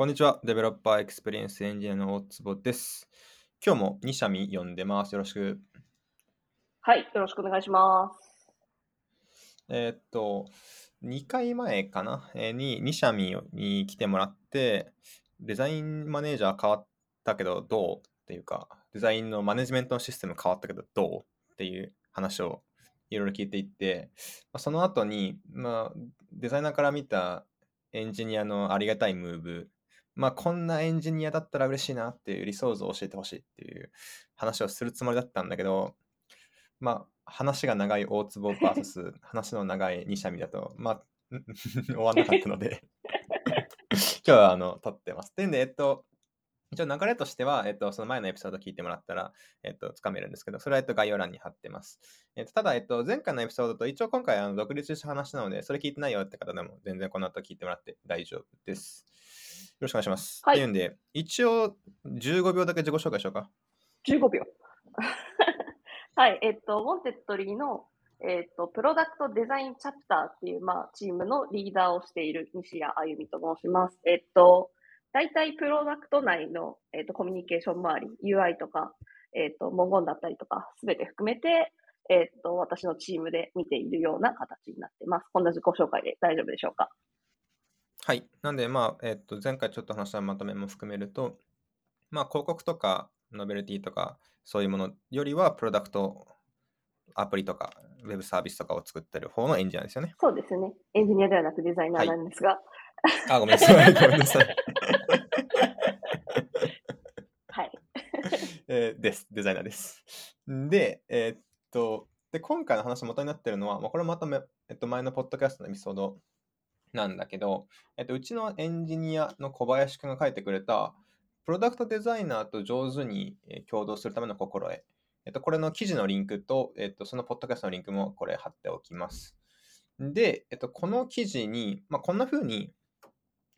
こんにちは。 Developer Experience エンジニアの大坪です。今日もにしゃみ呼んでます。よろしく。はい、よろしくお願いします。えーっと、2回前かな、えーににしゃみに来てもらって、デザインマネージャー変わったけどどうっていうか、デザインのマネジメントのシステム変わったけどどうっていう話をいろいろ聞いていって、まあその後に、まあ、デザイナーから見たエンジニアのありがたいムーブ、まあ、こんなエンジニアだったら嬉しいなっていうリソースを教えてほしいっていう話をするつもりだったんだけど、まあ、話が長い大坪 VS 話の長い2社見だと、まあ、終わんなかったので、今日はあの撮ってます。で、えっと、一応流れとしては、えっと、その前のエピソード聞いてもらったら、えっと、つかめるんですけど、それは、えっと、概要欄に貼ってます。えっと、ただ、えっと、前回のエピソードと一応今回あの独立した話なので、それ聞いてないよって方でも全然この後聞いてもらって大丈夫です。よろしくお願いします。はいっていうんで、一応15秒だけ自己紹介しようか。15秒。はい、えっと、ウォンテッドリーの、えっと、プロダクトデザインチャプターっていう、まあ、チームのリーダーをしている西谷あゆみと申します。えっと、大体プロダクト内の、えっと、コミュニケーション周り、UI とか、えっと、文言だったりとか、すべて含めて、えっと、私のチームで見ているような形になっています。こんな自己紹介で大丈夫でしょうか？はい。なんで、まあ、えっと、前回ちょっと話したまとめも含めると、まあ、広告とか、ノベルティとか、そういうものよりは、プロダクト、アプリとか、ウェブサービスとかを作ってる方のエンジニアですよね。そうですね。エンジニアではなくデザイナーなんですが、あ、ごめんなさい。ごめんなさい。はい。えーです。デザイナーです。で、えーっと、で、今回の話の元になってるのは、まあ、これまため、えっと、前のポッドキャストのエピソードなんだけど、えっと、うちのエンジニアの小林くんが書いてくれた、プロダクトデザイナーと上手に共同するための心得。えっと、これの記事のリンクと、えっと、そのポッドキャストのリンクもこれ貼っておきます。で、えっと、この記事に、まあ、こんな風に、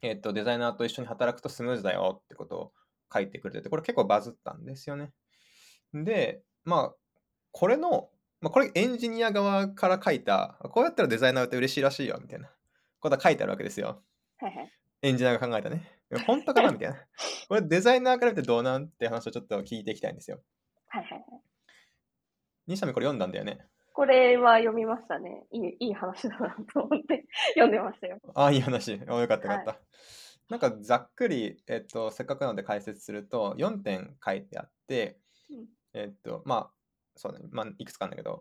えっと、デザイナーと一緒に働くとスムーズだよってことを書いてくれてて、これ結構バズったんですよね。で、まあ、これの、まあ、これエンジニア側から書いた、こうやったらデザイナーって嬉しいらしいよ、みたいなことが書いてあるわけですよ。はいはい。エンジニアが考えたね。本当かな？みたいな。これデザイナーから見てどうなん？って話をちょっと聞いていきたいんですよ。はいはいはい。西上これ読んだんだよね。これは読みましたね。いいいい話だなと思って読んでましたよ。ああ、いい話。およかったよかった。なんかざっくり、えっと、せっかくなので解説すると、4点書いてあって、うんえっと、まあ、そうね、まあ、いくつかあるんだけど、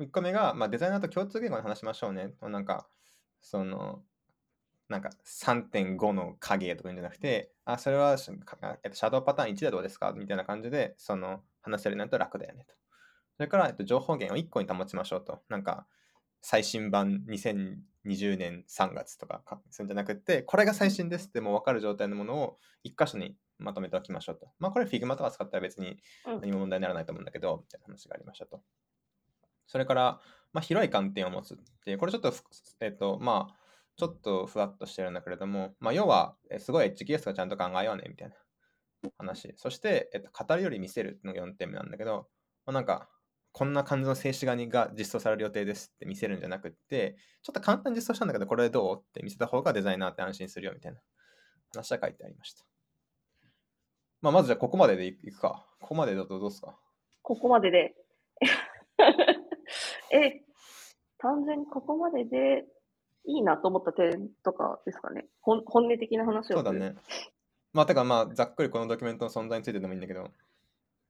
1個目が、まあ、デザイナーと共通言語で話しましょうね。なんか、その、なんか3.5の影とか言うんじゃなくて、あ、それはシャドウパターン1でどうですか？みたいな感じで、その、話せるようになると楽だよねと。それから、えっと、情報源を1個に保ちましょうと。なんか、最新版2020年3月とかかするんじゃなくて、これが最新ですってもう分かる状態のものを1箇所にまとめておきましょうと。まあこれ Figma とか使ったら別にうん何も問題にならないと思うんだけど、みたいな話がありましたと。それから、まあ、広い観点を持つっていう、これちょっと、えっと、まあ、ちょっとふわっとしてるんだけれども、まあ、要は、すごい HKS がちゃんと考えようね、みたいな話。そして、えっと、語るより見せるのが4点目なんだけど、まあ、なんか、こんな感じの静止画にが実装される予定ですって見せるんじゃなくて、ちょっと簡単に実装したんだけど、これどうって見せた方がデザイナーって安心するよみたいな話が書いてありました。まあ、まずじゃあここまででいくか。ここまでだとどうですか？ここまでで。え、単純にここまででいいなと思った点とかですかね。本本音的な話を。そうだね。まあ、てかまあ、ざっくりこのドキュメントの存在についてでもいいんだけど、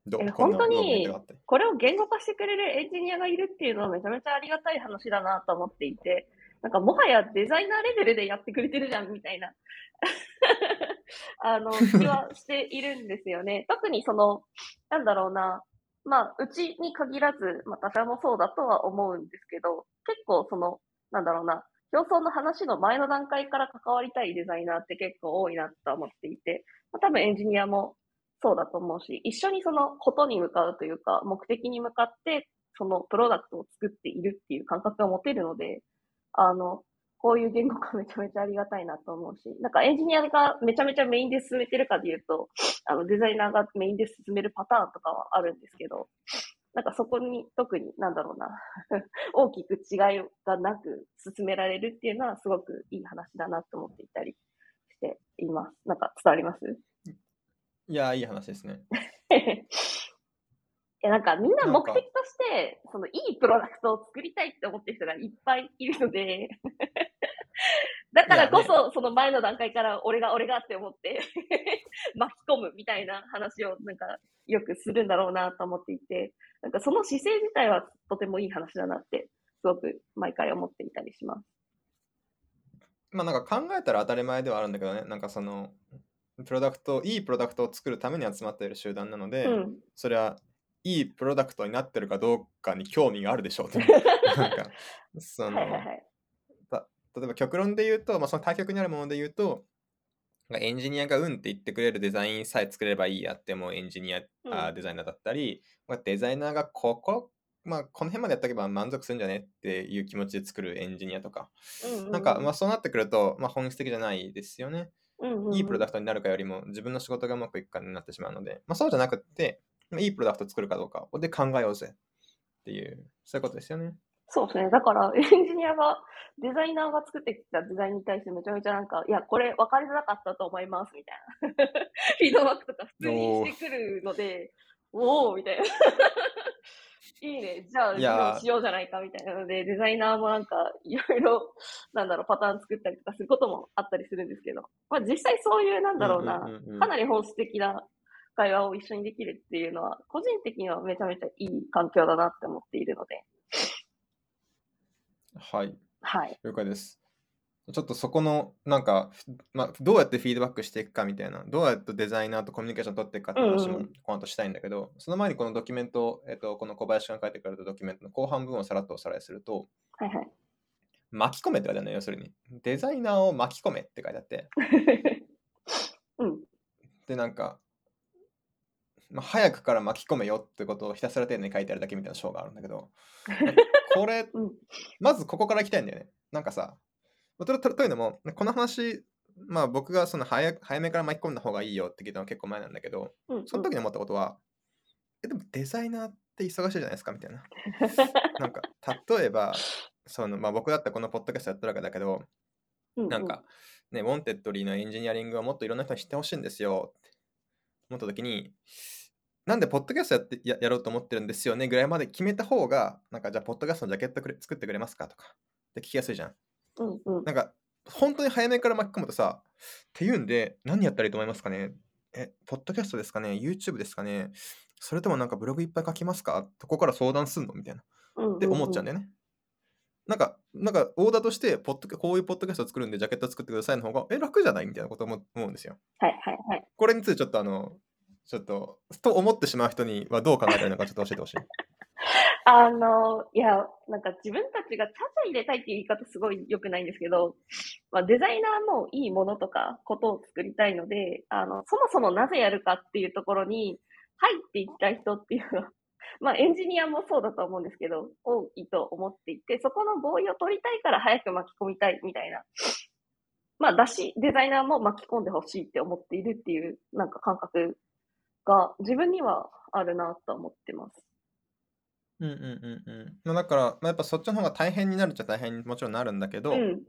どえ本当にこれを言語化してくれるエンジニアがいるっていうのはめちゃめちゃありがたい話だなと思っていて、なんかもはやデザイナーレベルでやってくれてるじゃんみたいな あの気はしているんですよね。特にその、なんだろうな、まあ、うちに限らず、まあ、他社もそうだとは思うんですけど、結構その、なんだろうな、競争の話の前の段階から関わりたいデザイナーって結構多いなと思っていて、まあ、多分エンジニアもそうだと思うし、一緒にそのことに向かうというか、目的に向かって、そのプロダクトを作っているっていう感覚が持てるので、あの、こういう言語化めちゃめちゃありがたいなと思うし、なんかエンジニアがめちゃめちゃメインで進めてるかで言うと、あのデザイナーがメインで進めるパターンとかはあるんですけど、なんかそこに特になんだろうな、大きく違いがなく進められるっていうのはすごくいい話だなと思っていたりししています。なんか伝わります？いや、いい話ですね。いや、なんかみんな目的として、そのいいプロダクトを作りたいって思ってる人がいっぱいいるので、だからこいそ、その前の段階から俺が俺がって思って 巻き込むみたいな話をなんかよくするんだろうなと思っていて、なんかその姿勢自体はとてもいい話だなって、すごく毎回思っていたりします。まあなんか考えたら当たり前ではあるんだけどね、なんかその、プロダクト、いいプロダクトを作るために集まっている集団なので、うん。それはいいプロダクトになってるかどうかに興味があるでしょうって。なんか、その、はいはいはい。例えば極論で言うと、まあ、その対極にあるもので言うと、エンジニアがうんって言ってくれるデザインさえ作れればいいやってもうエンジニア、あうんデザイナーだったり、まあ、デザイナーがここ、まあ、この辺までやっとけば満足するんじゃねっていう気持ちで作るエンジニアとか、うんうんなんか、まあ、そうなってくると、まあ、本質的じゃないですよね。うんうんうんいいプロダクトになるかよりも自分の仕事がうまくいくかになってしまうので、まあ、そうじゃなくって、まあいいプロダクトを作るかどうかで考えようぜっていう、そういうことですよね。そうですね。だから、エンジニアが、デザイナーが作ってきたデザインに対してめちゃめちゃなんか、いや、これ分かりづらかったと思います、みたいな。フィードバックとか普通にしてくるので、おおみたいな。いいね。じゃあ、議論しようじゃないか、みたいなので、デザイナーもなんか、いろいろ、なんだろう、パターン作ったりとかすることもあったりするんですけど、まあ実際そういう、なんだろうな、かなり本質的な会話を一緒にできるっていうのは、個人的にはめちゃめちゃいい環境だなって思っているので、はい。はい。了解です。ちょっとそこの、なんか、ふまあ、どうやってフィードバックしていくかみたいな、どうやってデザイナーとコミュニケーション取っていくかって話もうんうんこの後したいんだけど、その前にこのドキュメント、えっと、この小林が書いてくれたドキュメントの後半部分をさらっとおさらいすると、はいはい。巻き込めって書いてあるのよ、要するに。デザイナーを巻き込めって書いてあって、うん。で、なんか、まあ、早くから巻き込めよってことをひたすら丁寧に書いてあるだけみたいな章があるんだけど、これ、うんまずここから行きたいんだよね。なんかさ、まあととというのも、この話、まあ僕がその早早めから巻き込んだ方がいいよって聞いたのは結構前なんだけど、うんその時に思ったことは、え、でもデザイナーって忙しいじゃないですかみたいな。なんか、例えば、そのまあ、僕だったらこのポッドキャストやってるわけだけど、うんなんか、ね、ウォンテッドリーのエンジニアリングをもっといろんな人に知ってほしいんですよって思った時に、なんでポッドキャストやってややろうと思ってるんですよねぐらいまで決めた方が、なんかじゃあポッドキャストのジャケットくれ作ってくれますかとか、で聞きやすいじゃん。うんうんなんか、本当に早めから巻き込むとさ、っていうんで、何やったらいいと思いますかね？え、ポッドキャストですかね ?YouTube ですかね？それともなんかブログいっぱい書きますか？そこから相談すんの？みたいな。うんって思っちゃうんだよね。なんか、なんか、オーダーとしてポッドこういうポッドキャストを作るんで、ジャケット作ってくださいの方が、え、楽じゃない？みたいなことも思うんですよ。はいはいはい。これについてちょっとあの、ちょっと、と思ってしまう人にはどう考えたいいのかちょっと教えてほしい。あの、いや、なんか自分たちがちゃちゃ入れたいっていう言い方すごい良くないんですけど、まあ、デザイナーもいいものとかことを作りたいので、あの、そもそもなぜやるかっていうところに入っていきたい人っていうのは、まあエンジニアもそうだと思うんですけど、多いと思っていて、そこの合意を取りたいから早く巻き込みたいみたいな。まあだし、デザイナーも巻き込んでほしいって思っているっていうなんか感覚が自分にはあるなと思ってます。うんうんうんうん。まあ、だから、まあ、やっぱそっちの方が大変になるっちゃ大変にもちろんなるんだけど、うん。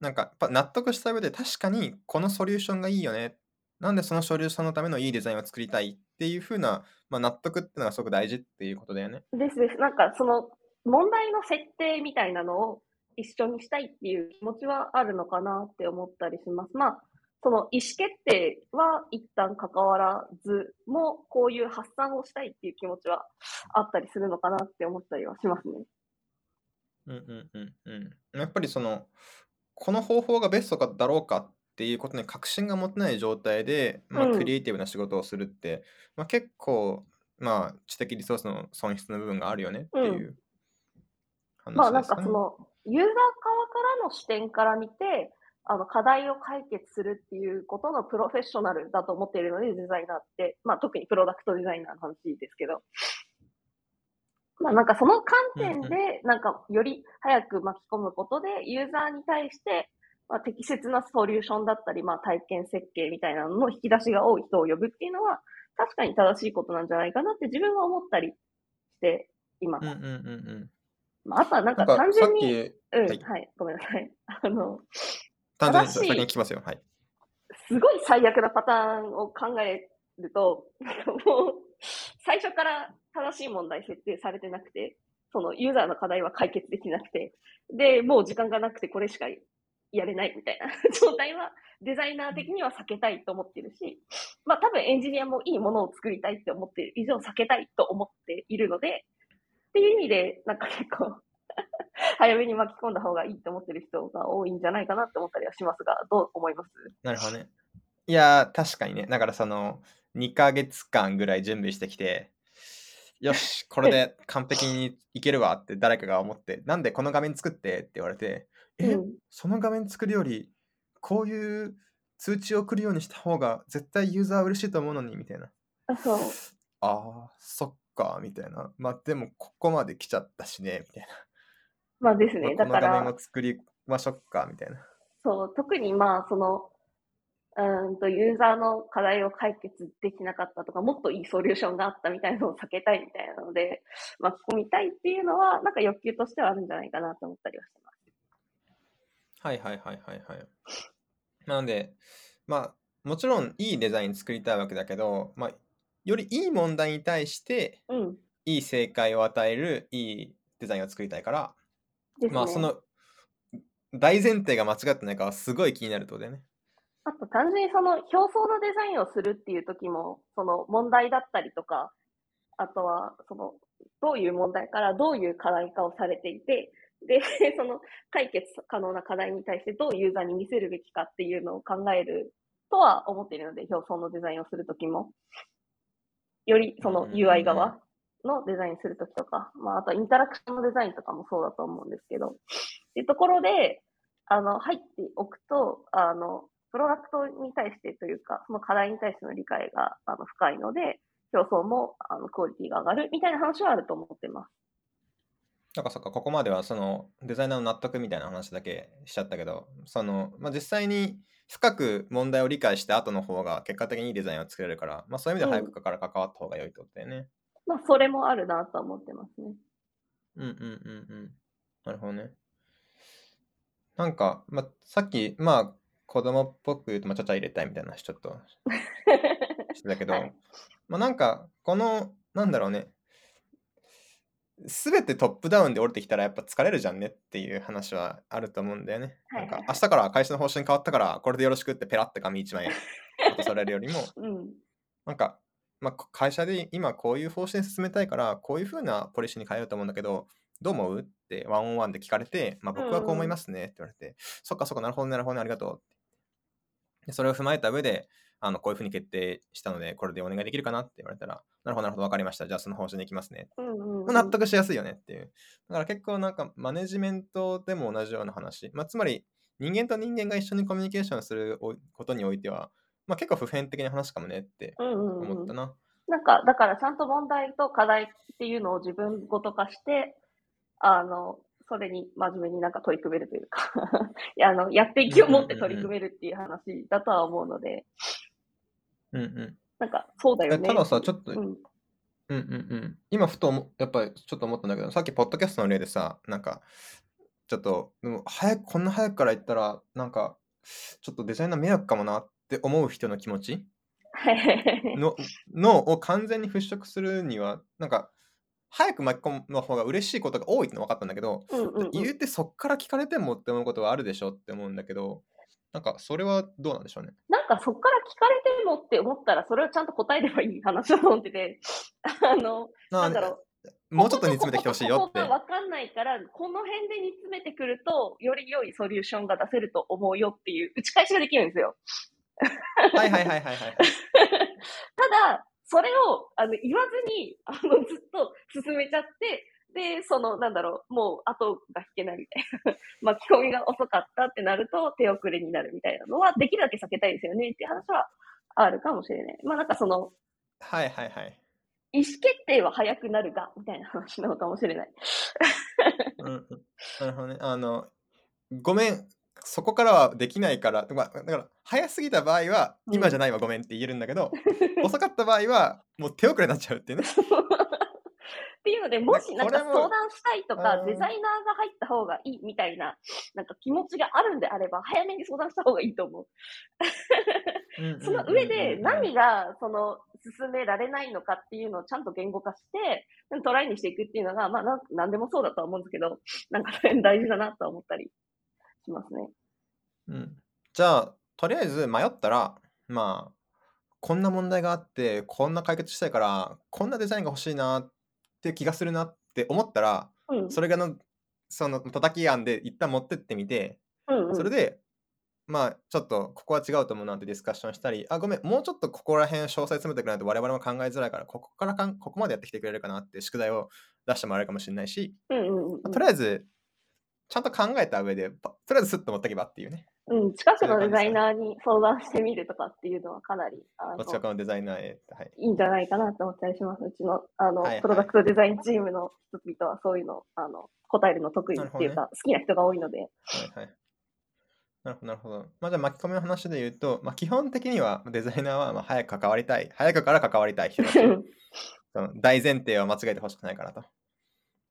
なんかやっぱ納得した上で確かにこのソリューションがいいよね。なんでそのソリューションのためのいいデザインを作りたいっていう風な、まあ、納得っていうのがすごく大事っていうことだよね。ですです。なんかその問題の設定みたいなのを一緒にしたいっていう気持ちはあるのかなって思ったりします。まあ、その意思決定は一旦関わらずも、こういう発散をしたいっていう気持ちはあったりするのかなって思ったりはしますね。うんうんうんうん。やっぱりその、この方法がベストかだろうかっていうことに確信が持てない状態で、まあ、うんクリエイティブな仕事をするって、まあ、結構、まあ、知的リソースの損失の部分があるよねっていう話まあなんですかね。かそのユーザー側からの視点から見て、あの課題を解決するっていうことのプロフェッショナルだと思っているので、デザイナーって、まあ特にプロダクトデザイナーの話ですけど、まあなんかその観点で、なんかより早く巻き込むことで、ユーザーに対して、まあ、適切なソリューションだったり、まあ体験設計みたいなのの引き出しが多い人を呼ぶっていうのは、確かに正しいことなんじゃないかなって自分は思ったりしています。うんうんうんうん。まあ、あとはなんか単純に、き、うん、はいはい、ごめんなさい。あの、単純に先に聞きますよ。はい。すごい最悪なパターンを考えると、もう、最初から正しい問題設定されてなくて、そのユーザーの課題は解決できなくて、で、もう時間がなくてこれしかやれないみたいな 状態はデザイナー的には避けたいと思ってるし、まあ多分エンジニアもいいものを作りたいって思ってる以上避けたいと思っているので、っていう意味で、なんか結構 早めに巻き込んだ方がいいと思ってる人が多いんじゃないかなって思ったりはしますが、どう思います？なるほどね。いやー、確かにね。だからその、2ヶ月間ぐらい準備してきて、よし、これで 完璧にいけるわって誰かが思って、なんでこの画面作ってって言われて、え、うんその画面作るより、こういう通知を送るようにした方が絶対ユーザーは嬉しいと思うのに、みたいな。あそう。ああ、そっか、みたいな。まあでも、ここまで来ちゃったしね、みたいまあですね。あだからこの画面を、作りましょうか、みたいな。そう、特にまあ、その、うーんと、ユーザーの課題を解決できなかったとか、もっといいソリューションがあったみたいなのを避けたいみたいなので、巻き込みたいっていうのは、なんか欲求としてはあるんじゃないかなと思ったりはしてます。はいはいはいはいはい。なので、まあ、もちろんいいデザイン作りたいわけだけど、まあ、よりいい問題に対して、うん。いい正解を与えるいいデザインを作りたいから、ですね。まあ、その、大前提が間違ってないかはすごい気になるところだよね。あと単純にその表層のデザインをするっていう時も、その問題だったりとか、あとはそのどういう問題からどういう課題化をされていて、で、その解決可能な課題に対してどうユーザーに見せるべきかっていうのを考えるとは思っているので、表層のデザインをするときも。よりその UI 側のデザインするときとか、まああとはインタラクションのデザインとかもそうだと思うんですけど、っていうところで、あの、入っておくと、あの、プロダクトに対してというか、その課題に対しての理解があの深いので、表層もあのクオリティが上がるみたいな話はあると思ってます。なんかそっか、ここまではそのデザイナーの納得みたいな話だけしちゃったけど、その、まあ、実際に深く問題を理解した後の方が結果的にいいデザインを作れるから、まあ、そういう意味では早くから関わった方が良いってことだよね。まあ、それもあるなとは思ってますね。うんうんうんうん。なるほどね。なんか、まあ、さっき、まあ、子供っぽく言うと、まあ、ちゃちゃ入れたいみたいな話ちょっと してたけど、はいまあなんか、この、なんだろうね、すべてトップダウンで降りてきたらやっぱ疲れるじゃんねっていう話はあると思うんだよね。はいはいはいなんか、明日から会社の方針変わったから、これでよろしくってペラって紙1枚渡されるよりも、うん。なんか、まあ、こ会社で今こういう方針進めたいから、こういう風なポリシーに変えようと思うんだけど、どう思う？ってワンオンワンで聞かれて、まあ、僕はこう思いますねって言われて、そっかそっか、なるほどねなるほどね、ありがとうって。でそれを踏まえた上で、あのこういう風に決定したので、これでお願いできるかなって言われたら、なるほど、なるほど、わかりました。じゃあその方針でいきますね。うんうんうん、納得しやすいよねっていう。だから結構なんかマネジメントでも同じような話。まあ、つまり人間と人間が一緒にコミュニケーションするおことにおいては、まあ、結構普遍的な話かもねってうんうんうん思ったな。なんか、だからちゃんと問題と課題っていうのを自分ごと化して、あの、それに真面目になんか取り組めるというか いや、あの、やっていきを持って取り組めるっていう話だとは思うので、うんうん。なんか、そうだよね。えたださちょっとうん、うんうんうん。今ふと思やっぱりちょっと思ったんだけど、さっきポッドキャストの例でさ、なんか、ちょっと、でも早く、こんな早くから言ったら、なんか、ちょっとデザイナー迷惑かもなって思う人の気持ち？ののを完全に払拭するには、なんか、早く巻き込む方が嬉しいことが多いっての分かったんだけど、うんうんうん言うてそっから聞かれてもって思うことはあるでしょって思うんだけど、なんかそれはどうなんでしょうね？なんかそっから聞かれてもって思ったら、それをちゃんと答えればいい話だと思ってて、あの、ななんだろう。もうちょっと煮詰めてきてほしいよってここと。ここが分かんないから、この辺で煮詰めてくると、より良いソリューションが出せると思うよっていう打ち返しができるんですよ。はいはいはいはいはい。ただ、それをあの言わずにあのずっと進めちゃって、で、その、なんだろう、もう後が引けないみたいな。巻き込みが遅かったってなると手遅れになるみたいなのは、できるだけ避けたいですよねっていう話はあるかもしれない。まあなんかその、はいはいはい。意思決定は早くなるが、みたいな話なのかもしれない。うんうん、なるほどね。あの、ごめん、そこからはできないから、まあ、だから、早すぎた場合は、うん今じゃないわ、ごめんって言えるんだけど、遅かった場合は、もう手遅れになっちゃうっていうね。っていうので、もしなんか相談したいとかう、んデザイナーが入った方がいいみたいな、なんか気持ちがあるんであれば、早めに相談した方がいいと思う。その上で何がその進められないのかっていうのをちゃんと言語化して、トライにしていくっていうのが、まあなんでもそうだとは思うんですけど、なんか大事だなとは思ったりしますね。うん、じゃあとりあえず迷ったらまあこんな問題があってこんな解決したいからこんなデザインが欲しいなって気がするなって思ったらうん。それがのその叩き案で一旦持ってってみてうんうん、それでまあちょっとここは違うと思うなってディスカッションしたりあごめんもうちょっとここら辺詳細詰めてくれないと我々も考えづらいからここからかんここまでやってきてくれるかなって宿題を出してもらえるかもしれないし、うんうんうんまあとりあえずちゃんと考えた上でばとりあえずスッと持ってけばっていうねうん、近くのデザイナーに相談してみるとかっていうのはかなりあどっちかのデザイナーへはいいいんじゃないかなと思ったりします。うちのあの、はいはいプロダクトデザインチームの人々はそういうのあの答えるの得意っていうか、好きな人が多いので。はいはい。なるほど、なるほど。まあ、じゃあ巻き込みの話で言うと、まあ、基本的にはデザイナーはまあ早く関わりたい。早くから関わりたい人だし その大前提は間違えてほしくないからと。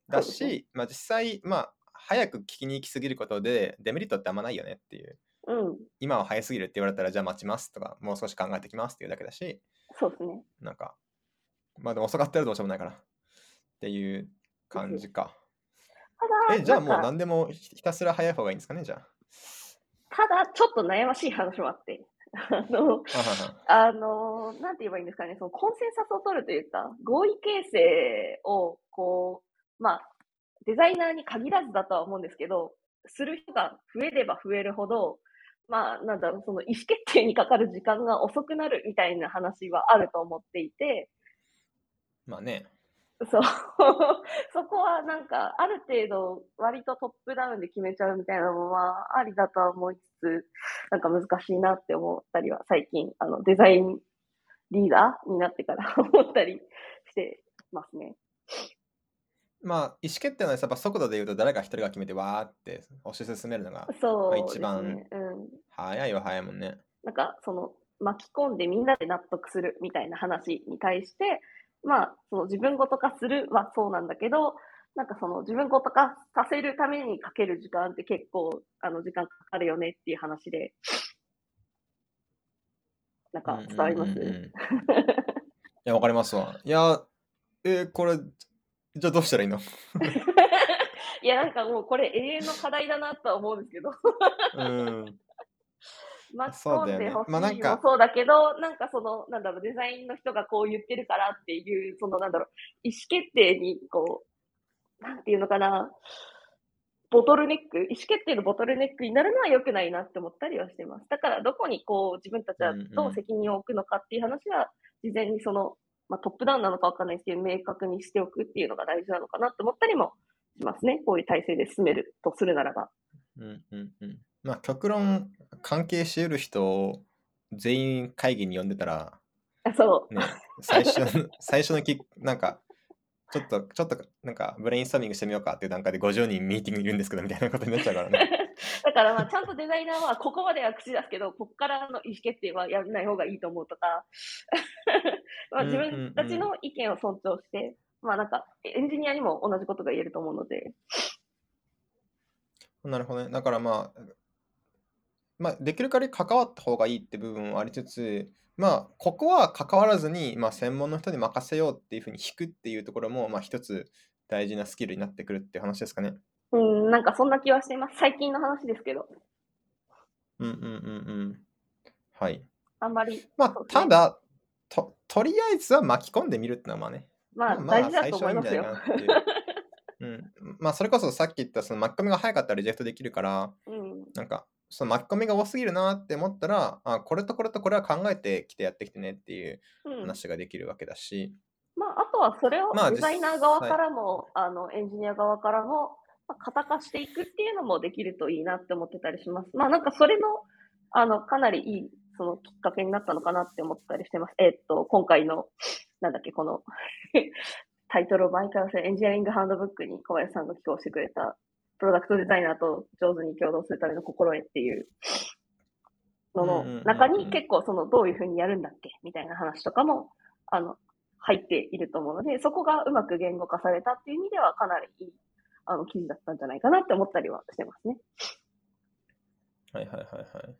だし、まあ、実際、まあ、早く聞きに行きすぎることでデメリットってあんまないよねっていう。うん、今は早すぎるって言われたら、じゃあ待ちますとか、もう少し考えてきますっていうだけだし、そうですね。なんか、まあでも遅かったらどうしようもないから。っていう感じか。ただ、え、じゃあもう何でもひひたすら早い方がいいんですかね、じゃあ。ただ、ちょっと悩ましい話もあって。あの、あの、なんて言えばいいんですかね、そのコンセンサスを取るというか、合意形成を、こう、まあ、デザイナーに限らずだとは思うんですけど、する人が増えれば増えるほど、まあ、なんだろう、その意思決定にかかる時間が遅くなるみたいな話はあると思っていて、まあね。そう、そこはなんか、ある程度、割とトップダウンで決めちゃうみたいなのは、ありだとは思いつつ、なんか難しいなって思ったりは、最近、あの、デザインリーダーになってから思ったりしてますね。まあ、意思決定のやっぱ速度で言うと誰か一人が決めてわーって推し進めるのがそうですね。一番うん。早いは早いもんね。なんか、その、巻き込んでみんなで納得するみたいな話に対して、まあ、その自分ごと化するはそうなんだけど、なんかその自分ごと化させるためにかける時間って結構、あの、時間かかるよねっていう話で、なんか伝わります、いや、わかりますわ。いや、えーこれ、じゃあどうしたらいいの？いや、なんかもうこれ永遠の課題だなとは思うんですけど、うん。巻き込んでほしいもそうだけど、なんかその、なんだろう、デザインの人がこう言ってるからっていう、そのなんだろう、意思決定にこう、なんていうのかな、ボトルネック、意思決定のボトルネックになるのは良くないなって思ったりはしてます。だからどこにこう自分たちはどう責任を置くのかっていう話は、事前にその、まあ、トップダウンなのかわかんないですけど、明確にしておくっていうのが大事なのかなって思ったりもしますね。こういう体制で進めるとするならば。うんうんうん。まあ、極論、関係し得る人を全員会議に呼んでたら、あそう。ね、最初の、最初のき、なんか、ちょっと、ちょっと、なんか、ブレインストーミングしてみようかっていう段階で50人ミーティングいるんですけど、みたいなことになっちゃうからね。だからまあちゃんとデザイナーはここまでは口出すけど、ここからの意思決定はやらない方がいいと思うとか、まあ自分たちの意見を尊重して、まあなんかエンジニアにも同じことが言えると思うので、なるほどね。だからまあ、まあ、できる限り関わった方がいいって部分はありつつ、まあ、ここは関わらずに、まあ、専門の人に任せようっていうふうに引くっていうところも、まあ、一つ大事なスキルになってくるっていう話ですかね。うん、なんかそんな気はしています。最近の話ですけど、うんうんうんうん。はい。あんまり、まあただ、と、とりあえずは巻き込んでみるってのはまあね、まあまあ大事だと思いますよ。最初はいいんじゃないかなっていう。うん、まあそれこそさっき言ったその巻き込みが早かったらリジェクトできるからうん、なんかその巻き込みが多すぎるなって思ったらあこれとこれとこれは考えてきてやってきてねっていううん。話ができるわけだし、まああとはそれをまあデザイナー側からも、あのエンジニア側からも、まあ、型化していくっていうのもできるといいなって思ってたりします。まあなんかそれの、あの、かなりいい、そのきっかけになったのかなって思ったりしてます。えーっと、今回の、なんだっけ、この タイトルを毎回忘れ、エンジニアリングハンドブックに小林さんが寄稿してくれた、プロダクトデザイナーと上手に共同するための心得っていうのの中に結構そのどういうふうにやるんだっけみたいな話とかも、あの、入っていると思うので、そこがうまく言語化されたっていう意味ではかなりいいあの記事だったんじゃないかなって思ったりはしてますね。はいはいはいはい。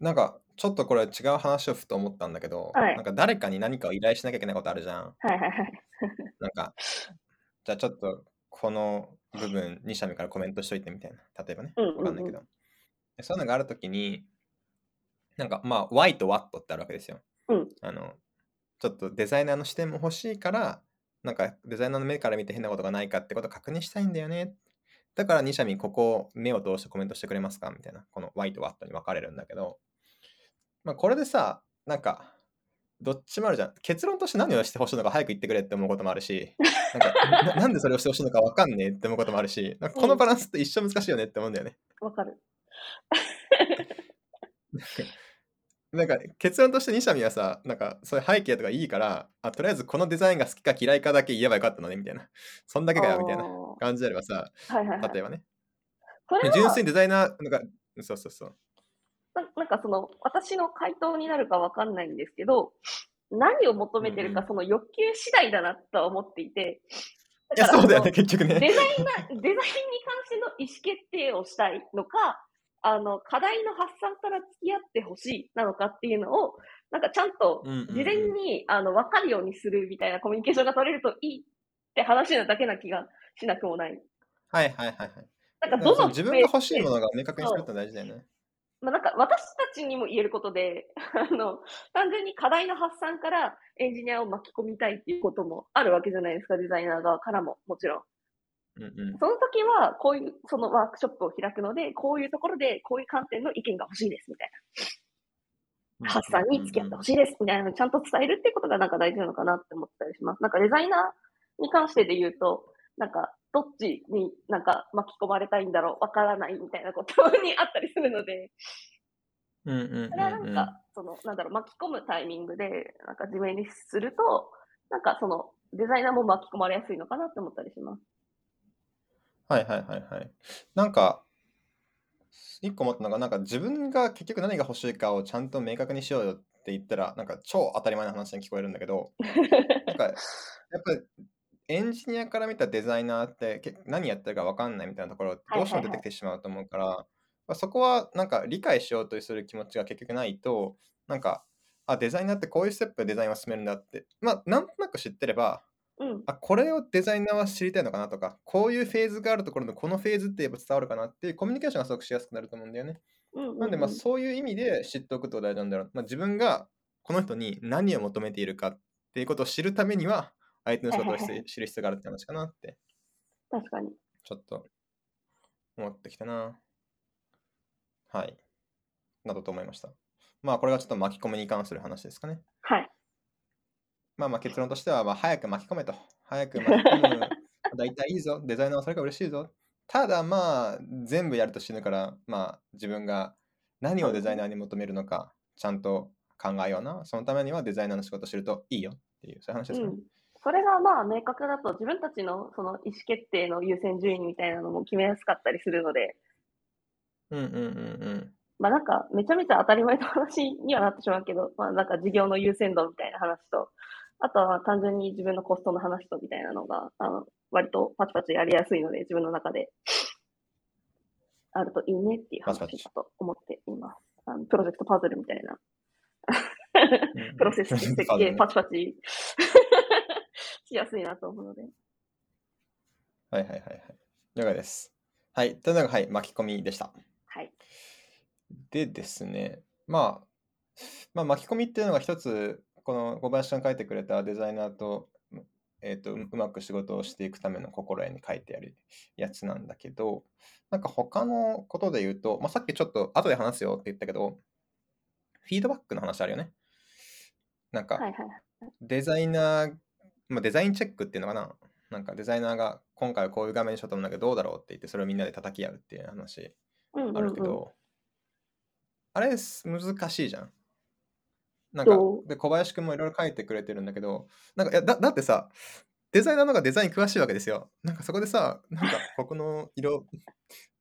なんか、ちょっとこれ違う話をふと思ったんだけど、はいなんか誰かに何かを依頼しなきゃいけないことあるじゃん。はいはいはい。なんか、じゃあちょっとこの部分、2社目からコメントしといてみたいな。例えばね。わかんないけど。でそういうのがあるときに、なんかまあ、why と what ってあるわけですよ。うんあの、ちょっとデザイナーの視点も欲しいから、なんかデザイナーの目から見て変なことがないかってことを確認したいんだよね。だから2社目ここを目を通してコメントしてくれますか？みたいな。この why と what に分かれるんだけど、まあこれでさ、なんか、どっちもあるじゃん。結論として何をしてほしいのか早く言ってくれって思うこともあるし、なんかななんでそれをしてほしいのか分かんねえって思うこともあるし、このバランスって一生難しいよねって思うんだよね。わかる。なんか結論として2社目はさ、なんかそういう背景とかいいから、あとりあえずこのデザインが好きか嫌いかだけ言えばよかったのねみたいな。そんだけかよみたいなあ感じであればさ、ーはいはいはい。例えばね。純粋にデザイナー、なんか、そうそうそう。ななんかその、私の回答になるかわかんないんですけど、何を求めてるかその欲求次第だなとは思っていて、いや、そうだよね、結局ね。デザイナー、デザインに関しての意思決定をしたいのか、あの、課題の発散から付き合ってほしいなのかっていうのを、なんかちゃんと事前に、あの、分かるようにするみたいなコミュニケーションが取れるといいって話なだけな気がしなくもない。はいはいはいはい。なんかどの自分が欲しいもののが明確にするって大事だよね。まあ、なんか私たちにも言えることで、あの、単純に課題の発散からエンジニアを巻き込みたいっていうこともあるわけじゃないですか、デザイナー側からも、もちろん。うんうん。その時は、こういう、そのワークショップを開くので、こういうところで、こういう観点の意見が欲しいです、みたいな。発散に付き合ってほしいです、みたいなのをちゃんと伝えるっていうことがなんか大事なのかなって思ったりします。なんかデザイナーに関してで言うと、なんか、どっちになんか巻き込まれたいんだろう、わからないみたいなことにあったりするので、うんうんうんそれはなんうん。か、その、なんだろう、巻き込むタイミングで、なんか自明にすると、なんかその、デザイナーも巻き込まれやすいのかなって思ったりします。はいはいはいはい。なんか、一個思ったのが、なんか自分が結局何が欲しいかをちゃんと明確にしようよって言ったら、なんか超当たり前の話に聞こえるんだけど、なんか、やっぱりエンジニアから見たデザイナーってけ何やってるか分かんないみたいなところってどうしても出てきてしまうと思うから、まあそこはなんか理解しようとする気持ちが結局ないと、なんか、あ、デザイナーってこういうステップでデザインを進めるんだって、まあ、なんとなく知ってれば、うん。あ、これをデザイナーは知りたいのかなとか、こういうフェーズがあるところのこのフェーズって言えば伝わるかなっていうコミュニケーションがすごくしやすくなると思うんだよね。うんうんうんなんで、まあ、そういう意味で知っておくことが大事なんだろう。まあ、自分がこの人に何を求めているかっていうことを知るためには、相手の仕事を知知る必要があるって話かなって、確かに。ちょっと思ってきたな。はい。などと思いました。まあ、これがちょっと巻き込みに関する話ですかね。はい。まあまあ結論としては、まあ、早く巻き込めと。早く巻き込む。大体いいぞ。デザイナーはそれが嬉しいぞ。ただまあ、全部やると死ぬから、まあ自分が何をデザイナーに求めるのか、ちゃんと考えような。そのためにはデザイナーの仕事を知るといいよっていう、そういう話ですかね。うん。それがまあ明確だと自分たちのその意思決定の優先順位みたいなのも決めやすかったりするので、うんうんうんうん。まあなんかめちゃめちゃ当たり前の話にはなってしまうけど、まあなんか事業の優先度みたいな話と、あとは単純に自分のコストの話とみたいなのが、あの、割とパチパチやりやすいので自分の中であるといいねっていう話だと思っています。あのプロジェクトパズルみたいな。うん プロセス設計パズルねパチパチしやすいなと思うので。はいはいはいはい。了解です。はい。というのが、はい、巻き込みでした。はい。でですね、まあ、まあ、巻き込みっていうのが一つ、この小林さんが書いてくれたデザイナーと、えーと、ううまく仕事をしていくための心得に書いてあるやつなんだけど、なんか他のことで言うと、まあ、さっきちょっと後で話すよって言ったけど、フィードバックの話あるよね。なんか。デザイナー、まあ、デザインチェックっていうのかななんかデザイナーが今回はこういう画面にしようと思うんだけどどうだろうって言ってそれをみんなで叩き合うっていう話うんうんうんあるけど、あれす難しいじゃん。なんかで小林くんもいろいろ書いてくれてるんだけどなんかいやだだってさデザイナーの方がデザイン詳しいわけですよ。なんかそこでさなんか ここの色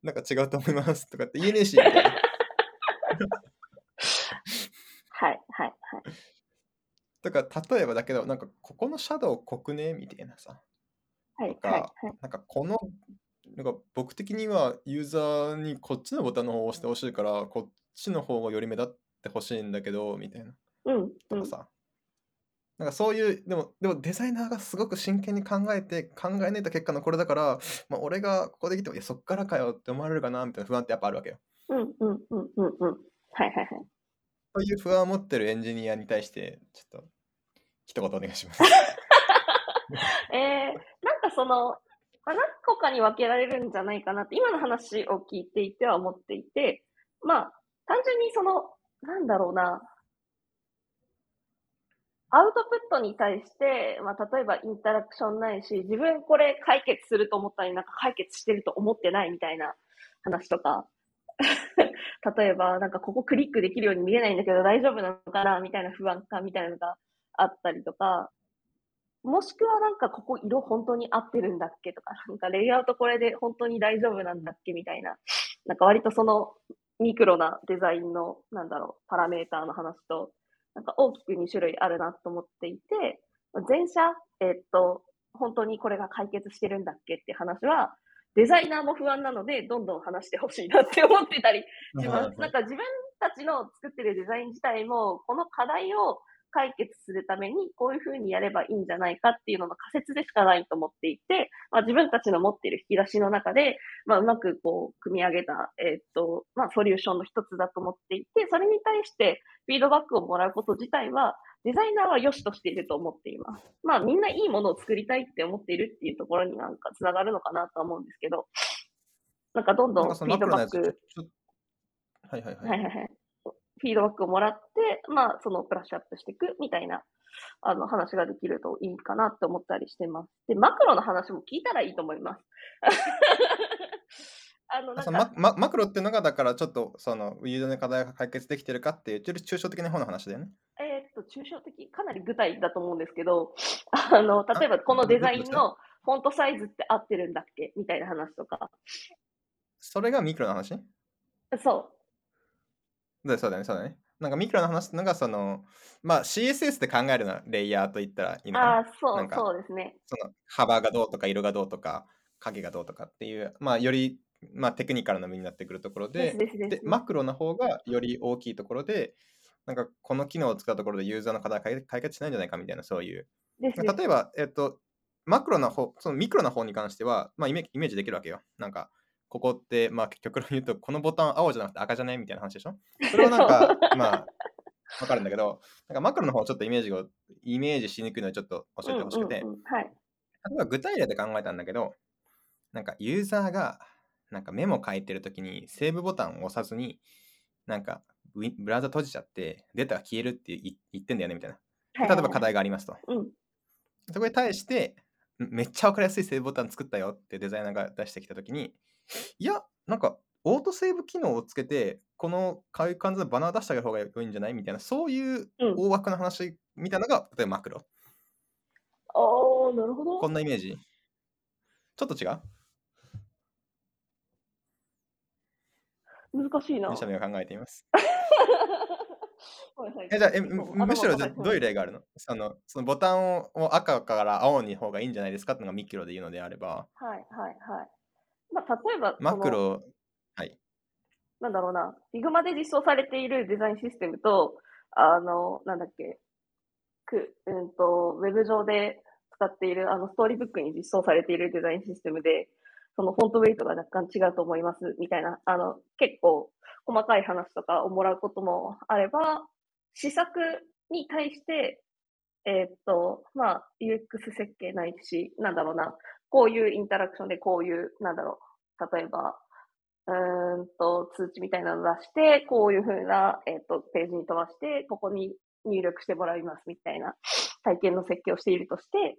なんか違うと思いますとかって言えねえし。はいはい はい。だから例えばだけど、なんかここのシャドウ濃くねみたいなさ。はい、とはい、か、はい。なんかこの、なんか僕的にはユーザーにこっちのボタンの方を押してほしいから、こっちの方がより目立ってほしいんだけど、みたいな。うん、うん。とかさ。なんかそういう、でも、でもデザイナーがすごく真剣に考えて、考え抜いた結果のこれだから、まあ、俺がここできても、いや、そっからかよって思われるかな、みたいな不安ってやっぱあるわけよ。うん、うん、うん、うん、うん。はい、はい、はい。そういう不安を持ってるエンジニアに対して、ちょっと、一言お願いします。えー、なんかその、何個かに分けられるんじゃないかなって、今の話を聞いていては思っていて、まあ、単純にその、なんだろうな、アウトプットに対して、まあ、例えばインタラクションないし、自分これ解決すると思ったのになんか解決してると思ってないみたいな話とか、例えばなんかここクリックできるように見えないんだけど大丈夫なのかなみたいな不安感みたいなのがあったりとか、もしくはなんかここ色本当に合ってるんだっけとか、なんかレイアウトこれで本当に大丈夫なんだっけみたいな、なんか割とそのミクロなデザインの、なんだろう、パラメーターの話と、なんか大きく2種類あるなと思っていて、前者、えっと、本当にこれが解決してるんだっけって話は、デザイナーも不安なので、どんどん話してほしいなって思ってたりします。なんか自分たちの作ってるデザイン自体も、この課題を解決するために、こういうふうにやればいいんじゃないかっていうのの仮説でしかないと思っていて、まあ、自分たちの持っている引き出しの中で、まあ、うまくこう、組み上げた、えーっと、まあ、ソリューションの一つだと思っていて、それに対してフィードバックをもらうこと自体は、デザイナーは良しとしていると思っています。まあ、みんないいものを作りたいって思っているっていうところになんかつながるのかなとは思うんですけど、なんかどんどなんフィードバック、はいはいは。はいいはいはい。フィードバックをもらって、まあ、そのブラッシュアップしていくみたいな、あの、話ができるといいかなって思ったりしてます。で、マクロの話も聞いたらいいと思います。あの、マママクロっていうのが、だからちょっと、その、ユーザーの課題が解決できてるかっていう、ちょっと抽象的な方の話だよね。えと、抽象的、かなり具体だと思うんですけど、あの、例えばこのデザインのフォントサイズって合ってるんだっけ？みたいな話とか。それがミクロの話？そでそうだね、そうだね。なんかミクロの話ってのが、その、まあ CSS で考えるのはレイヤーと言ったらいいうの。ああ、そう、そうですね。その幅がどうとか色がどうとか影がどうとかっていう、まあより、まあ、テクニカルな目になってくるところで。で、マクロの方がより大きいところで、なんかこの機能を使うところでユーザーの課題解解決しないんじゃないかみたいなそういう。例えば、えっと、マクロな方、そのミクロな方に関しては、まあイメイメージできるわけよ。なんか、ここって、まあ極論言うと、このボタン青じゃなくて赤じゃないみたいな話でしょ？それはなんか、まあ、わかるんだけど、なんかマクロの方ちょっとイメージを、イメージしにくいのでちょっと教えてほしくて、うんうんうん、はい。例えば具体例で考えたんだけど、なんかユーザーがなんかメモ書いてるときにセーブボタンを押さずに、なんかブイブラウザ閉じちゃってデータが消えるって言言ってんだよねみたいな。はい例えば課題がありますと。うん。そこに対して、めっちゃわかりやすいセーブボタン作ったよってデザイナーが出してきたときに、いや、なんかオートセーブ機能をつけて、このこういう感じのバナー出してあげる方が良いんじゃない？みたいな、そういううん。大枠の話みたいなのが、例えばマクロ。おー、なるほど。こんなイメージ。ちょっと違う？難しいな。ミシャミが考えています。えじゃあえそうむむしろじゃあどういう例があるの？そのそのボタンをを赤から青に方がいいんじゃないですかっていうのがミキロで言うのであれば、はいはいはい。まあ、例えば、マクロ、はい。なんだろうな、Figma で実装されているデザインシステムと、あの、なんだっけ、く、うんと、ウェブ上で使っている、あの、ストーリーブックに実装されているデザインシステムで、そのフォントウェイトが若干違うと思います、みたいな、あの、結構細かい話とかをもらうこともあれば、施策に対して、えーっと、まあ、UX 設計ないし、なんだろうな、こういうインタラクションでこういう、なんだろう、例えば、うんと、通知みたいなの出して、こういうふうな、えっ、と、ページに飛ばして、ここに入力してもらいますみたいな体験の設計をしているとして、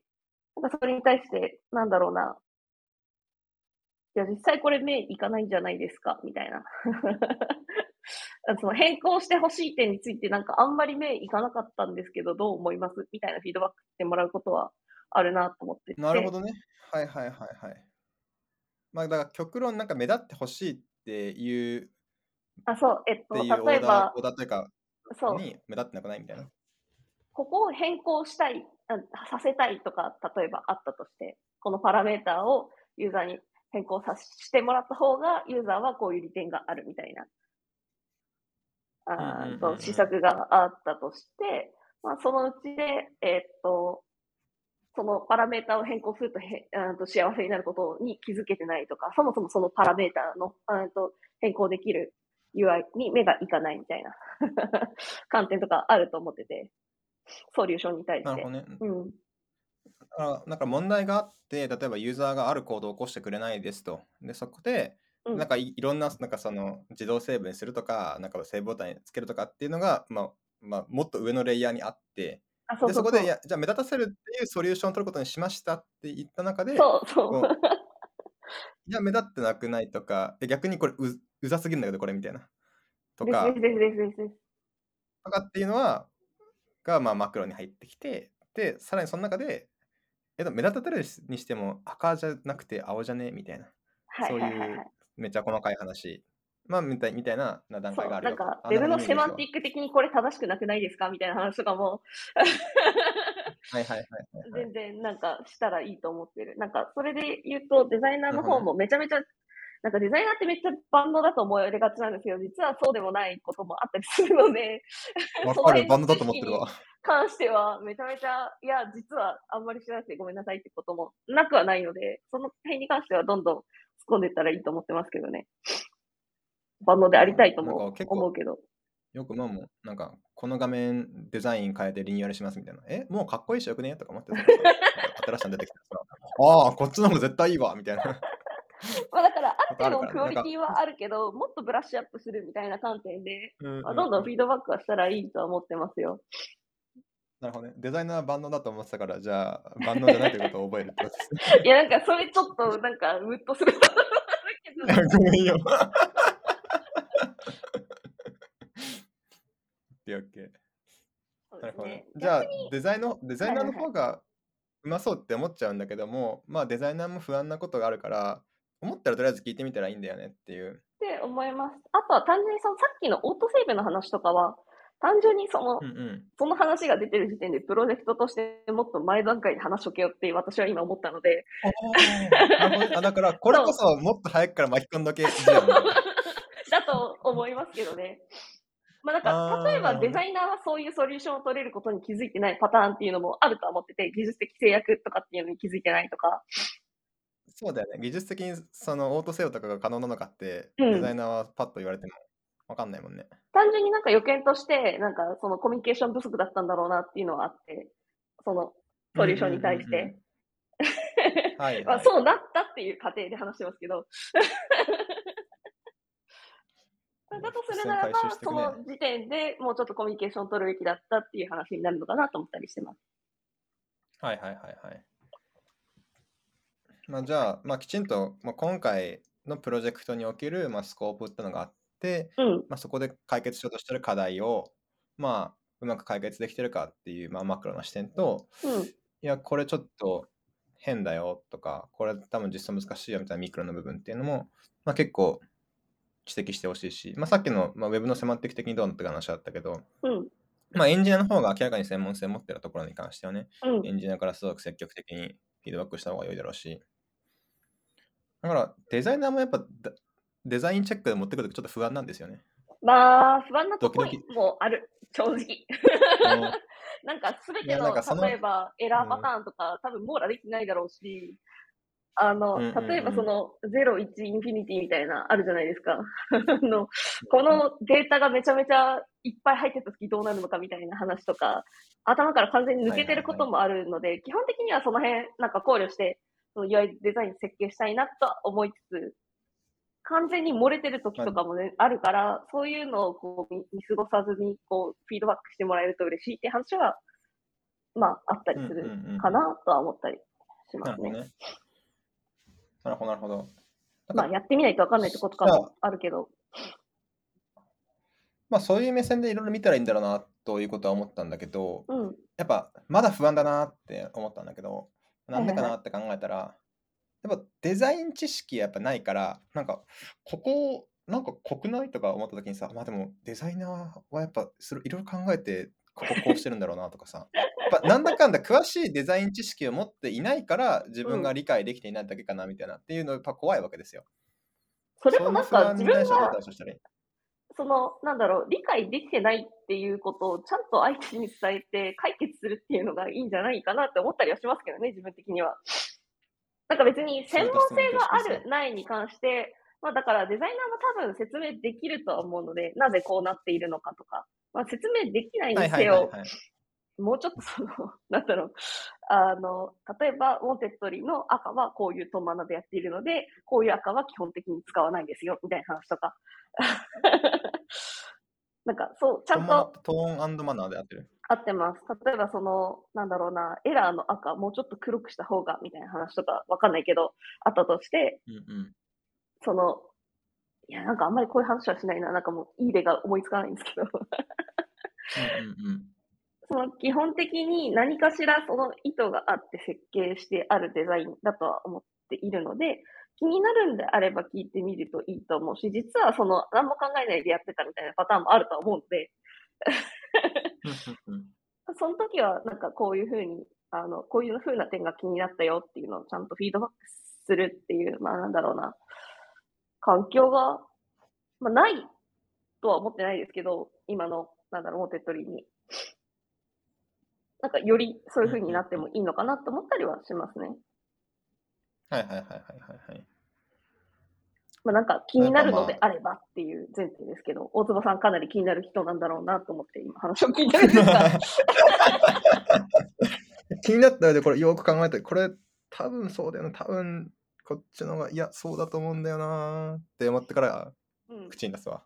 なんかそれに対して、なんだろうな、いや、実際これ目いかないんじゃないですか？みたいな。その変更してほしい点についてなんかあんまり目いかなかったんですけど、どう思います？みたいなフィードバックしてもらうことはあるなと思ってて。なるほどね。はいはいはいはい。まあだから極論なんか目立ってほしいっていうっあ、そう、えっと、例えばオー、ダーというかそう、に目立ってなくない？みたいな。ここを変更したい、させたいとか、例えばあったとして、このパラメーターをユーザーに変更させてもらった方が、ユーザーはこういう利点があるみたいな、あと、施策があったとして、まあ、そのうちで、えー、っと、そのパラメータを変更するとへあと幸せになることに気づけてないとか、そもそもそのパラメータのあと変更できる UI に目がいかないみたいな 観点とかあると思ってて、ソリューションに対して。なるほどね。うん。あなんか問題があって、例えばユーザーがあるコードを起こしてくれないですと。で、そこで、なんかいいろんな、なんかその自動セーブにするとか、なんかセーブボタンにつけるとかっていうのが、まあ、まあ、もっと上のレイヤーにあって、あそうで、そこで、いや、じゃあ目立たせるっていうソリューションを取ることにしましたって言った中で、そうそう。いや、目立ってなくないとか、逆にこれううざすぎるんだけど、これみたいな。とか、ですですですですです。とかっていうのは、が、まあ、マクロに入ってきて、で、さらにその中で、えっと、目立たれるにしても赤じゃなくて青じゃね？みたいな、はいそういうめっちゃ細かい話、まあ、みたいみたいなな段階があるなんか、ウェブのセマンティック的にこれ正しくなくないですか？みたいな話とかも。はいはいはい、全然なんかしたらいいと思ってる。なんか、それで言うと、デザイナーの方もめちゃめちゃなんかデザイナーってめっちゃバンドだと思われがちなんですけど、実はそうでもないこともあったりするので、わかる、バンドだと思ってるわ。関しては、めちゃめちゃ、いや、実はあんまり知らなくてごめんなさいってこともなくはないので、その辺に関してはどんどん突っ込んでいったらいいと思ってますけどね。バンドでありたいとも思うけど。よくまあもう、なんか、この画面デザイン変えてリニューアルしますみたいな。え、もうかっこいいしよくね？とか思ってた。新しいの出てきたああ、こっちの方が絶対いいわみたいな。まあだから、ある程度クオリティはあるけど、もっとブラッシュアップするみたいな観点で、まあ、どんどんフィードバックはしたらいいとは思ってますよ。なるほどね。デザイナーは万能だと思ってたから、じゃあ、万能じゃないということを覚えるってことですね。いや、なんか、それちょっと、なんか、ムッとする。ごめんよ。オッケーオッケー。なるほど、ね。じゃあ、デザイのデザイナーの方がうまそうって思っちゃうんだけども、まあ、デザイナーも不安なことがあるから、思ったらとりあえず聞いてみたらいいんだよねっていう。って思います。あとは単純にそのさっきのオートセーブの話とかは、単純にその、うんうん、その話が出てる時点でプロジェクトとしてもっと前段階で話しとけよって私は今思ったので。あだからこれこそもっと早くから巻き込んどけ だと思いますけどね。まあなんか、例えばデザイナーはそういうソリューションを取れることに気づいてないパターンっていうのもあると思ってて、技術的制約とかっていうのに気づいてないとか。そうだよね。技術的にそのオートセオとかが可能なのかって、うん、デザイナーはパッと言われてもわかんないもんね。単純になんか予見として、なんかそのコミュニケーション不足だったんだろうなっていうのはあって、そのソリューションに対して。はい、まあ、そうなったっていう過程で話してますけど。だとするならば、その時点でもうちょっとコミュニケーションを取るべきだったっていう話になるのかなと思ったりしてます。はいはいはいはい。まあ、じゃあ、まあ、きちんと、まあ、今回のプロジェクトにおける、まあ、スコープっていうのがあって、うん、まあ、そこで解決しようとしてる課題を、まあ、うまく解決できてるかっていう、まあ、マクロな視点と、うん、いや、これちょっと変だよとか、これ多分実装難しいよみたいなミクロの部分っていうのも、まあ、結構指摘してほしいし、まあ、さっきの、まあ、ウェブのセマンティック的にどうのって話だったけど、うん、まあ、エンジニアの方が明らかに専門性を持ってるところに関してはね、うん、エンジニアからすごく積極的にフィードバックした方が良いだろうし、だからデザイナーもやっぱデザインチェックで持ってくるとちょっと不安なんですよね。まあ、不安なところもある、正直。なんかすべての例えばエラーパターンとか、多分網羅できないだろうし、あの、例えばその0、1、インフィニティみたいなあるじゃないですか。あの、このデータがめちゃめちゃいっぱい入ってた時どうなるのかみたいな話とか、頭から完全に抜けてることもあるので、基本的にはその辺なんか考慮して、その UI デザイン設計したいなと思いつつ、完全に漏れてる時とかもね、あるから、そういうのをこう見過ごさずに、こう、フィードバックしてもらえると嬉しいって話は、まあ、あったりするかなとは思ったりしますね。なるほど、なるほど。まあ、やってみないと分かんないってことかもあるけど。まあ、そういう目線でいろいろ見たらいいんだろうなということは思ったんだけど、うん、やっぱまだ不安だなって思ったんだけど、なんでかなって考えたら、やっぱデザイン知識やっぱないから、なんか、ここ、なんか国内とか思った時にさ、まあでもデザイナーはやっぱいろいろ考えてこここうしてるんだろうなとかさ。やっぱなんだかんだ詳しいデザイン知識を持っていないから自分が理解できていないだけかなみたいなっていうのやっぱ怖いわけですよ。それもなんか自分がその、なんだろう、理解できてないっていうことをちゃんと相手に伝えて解決するっていうのがいいんじゃないかなって思ったりはしますけどね、自分的には。なんか別に専門性がある、ないに関して、まあだからデザイナーも多分説明できるとは思うので、なぜこうなっているのかとか、まあ説明できないはいにせよ。もうちょっとその、なんだろう、あの、例えば、ウォンテッドリーの赤はこういうトーンマナでやっているので、こういう赤は基本的に使わないですよ、みたいな話とか。なんか、そう、ちゃんとトーンマナーで合ってる。合ってます。例えば、その、なんだろうな、エラーの赤、もうちょっと黒くした方が、みたいな話とか、わかんないけど、あったとして、うんうん。その、いや、なんかあんまりこういう話はしないな。なんかもう、いい例が思いつかないんですけど。うんうんうん。その基本的に何かしらその意図があって設計してあるデザインだとは思っているので、気になるんであれば聞いてみるといいと思うし、実はその何も考えないでやってたみたいなパターンもあるとは思うので、その時はなんかこういうふうに、あの、こういうふうな点が気になったよっていうのをちゃんとフィードバックするっていう、まあなんだろうな、環境が、まあないとは思ってないですけど、今の、なんだろう、モテットリーに。なんかよりそういうふうになってもいいのかなと思ったりはしますね。はいはいはいはいはいはい。まあなんか気になるのであ。ればっていう前提ですけど、大坪さんかなり気になる人なんだろうなと思って今話を。聞いてるんですが、気になったのでこれよく考えてこれ多分そうだよな。多分こっちの方がいやそうだと思うんだよな。って思ってからうん、口に出すわ。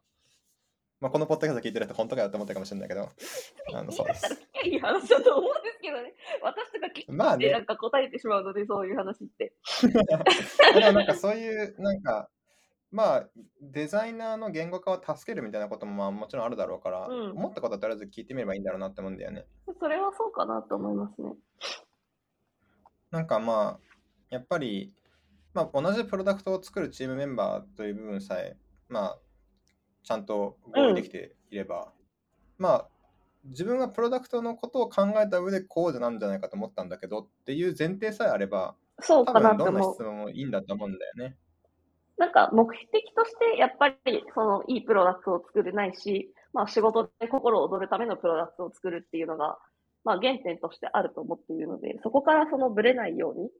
まあこのポッドキャスト聞いてる人本当かよって思ったかもしれないけど。あのそう。ですいい話だと思うんですけどね。私とか聞まあねいてなんか答えてしまうので、そういう話って。でもなんかそういうなんかまあデザイナーの言語化を助けるみたいなこともまあもちろんあるだろうから、うん思ったことはとりあえず聞いてみればいいんだろうなって思うんだよね。それはそうかなと思いますね。なんかまあやっぱり、まあ、同じプロダクトを作るチームメンバーという部分さえまあちゃんと合意できていれば、まあ自分がプロダクトのことを考えた上でこうじゃなんじゃないかと思ったんだけどっていう前提さえあれば多そうかな分どんな質。問もいいんだと思うんだよね。なんか目的としてやっぱりそのいいプロダクトを作れないし、まあ仕事で心躍るためのプロダクトを作るっていうのが、まあ原点としてあると思っているので、そこからそのブレないようにっ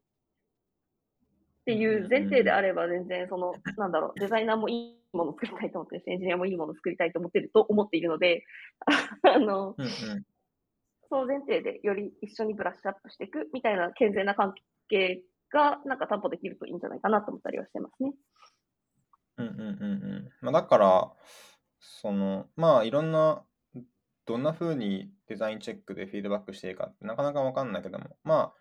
ていう前提であれば全然その、なんだろう、デザイナーもいいものを作りたいと思ってるし、エンジニアもいいものを作りたいと思ってると思っているので、あの、うんうん。その前提でより一緒にブラッシュアップしていくみたいな健全な関係がなんか担保できるといいんじゃないかなと思ったりはしてますね。うんうんうんうん。まあ、だから、その、まあいろんな、どんな風にデザインチェックでフィードバックしていいかってなかなかわかんないけども、まあ、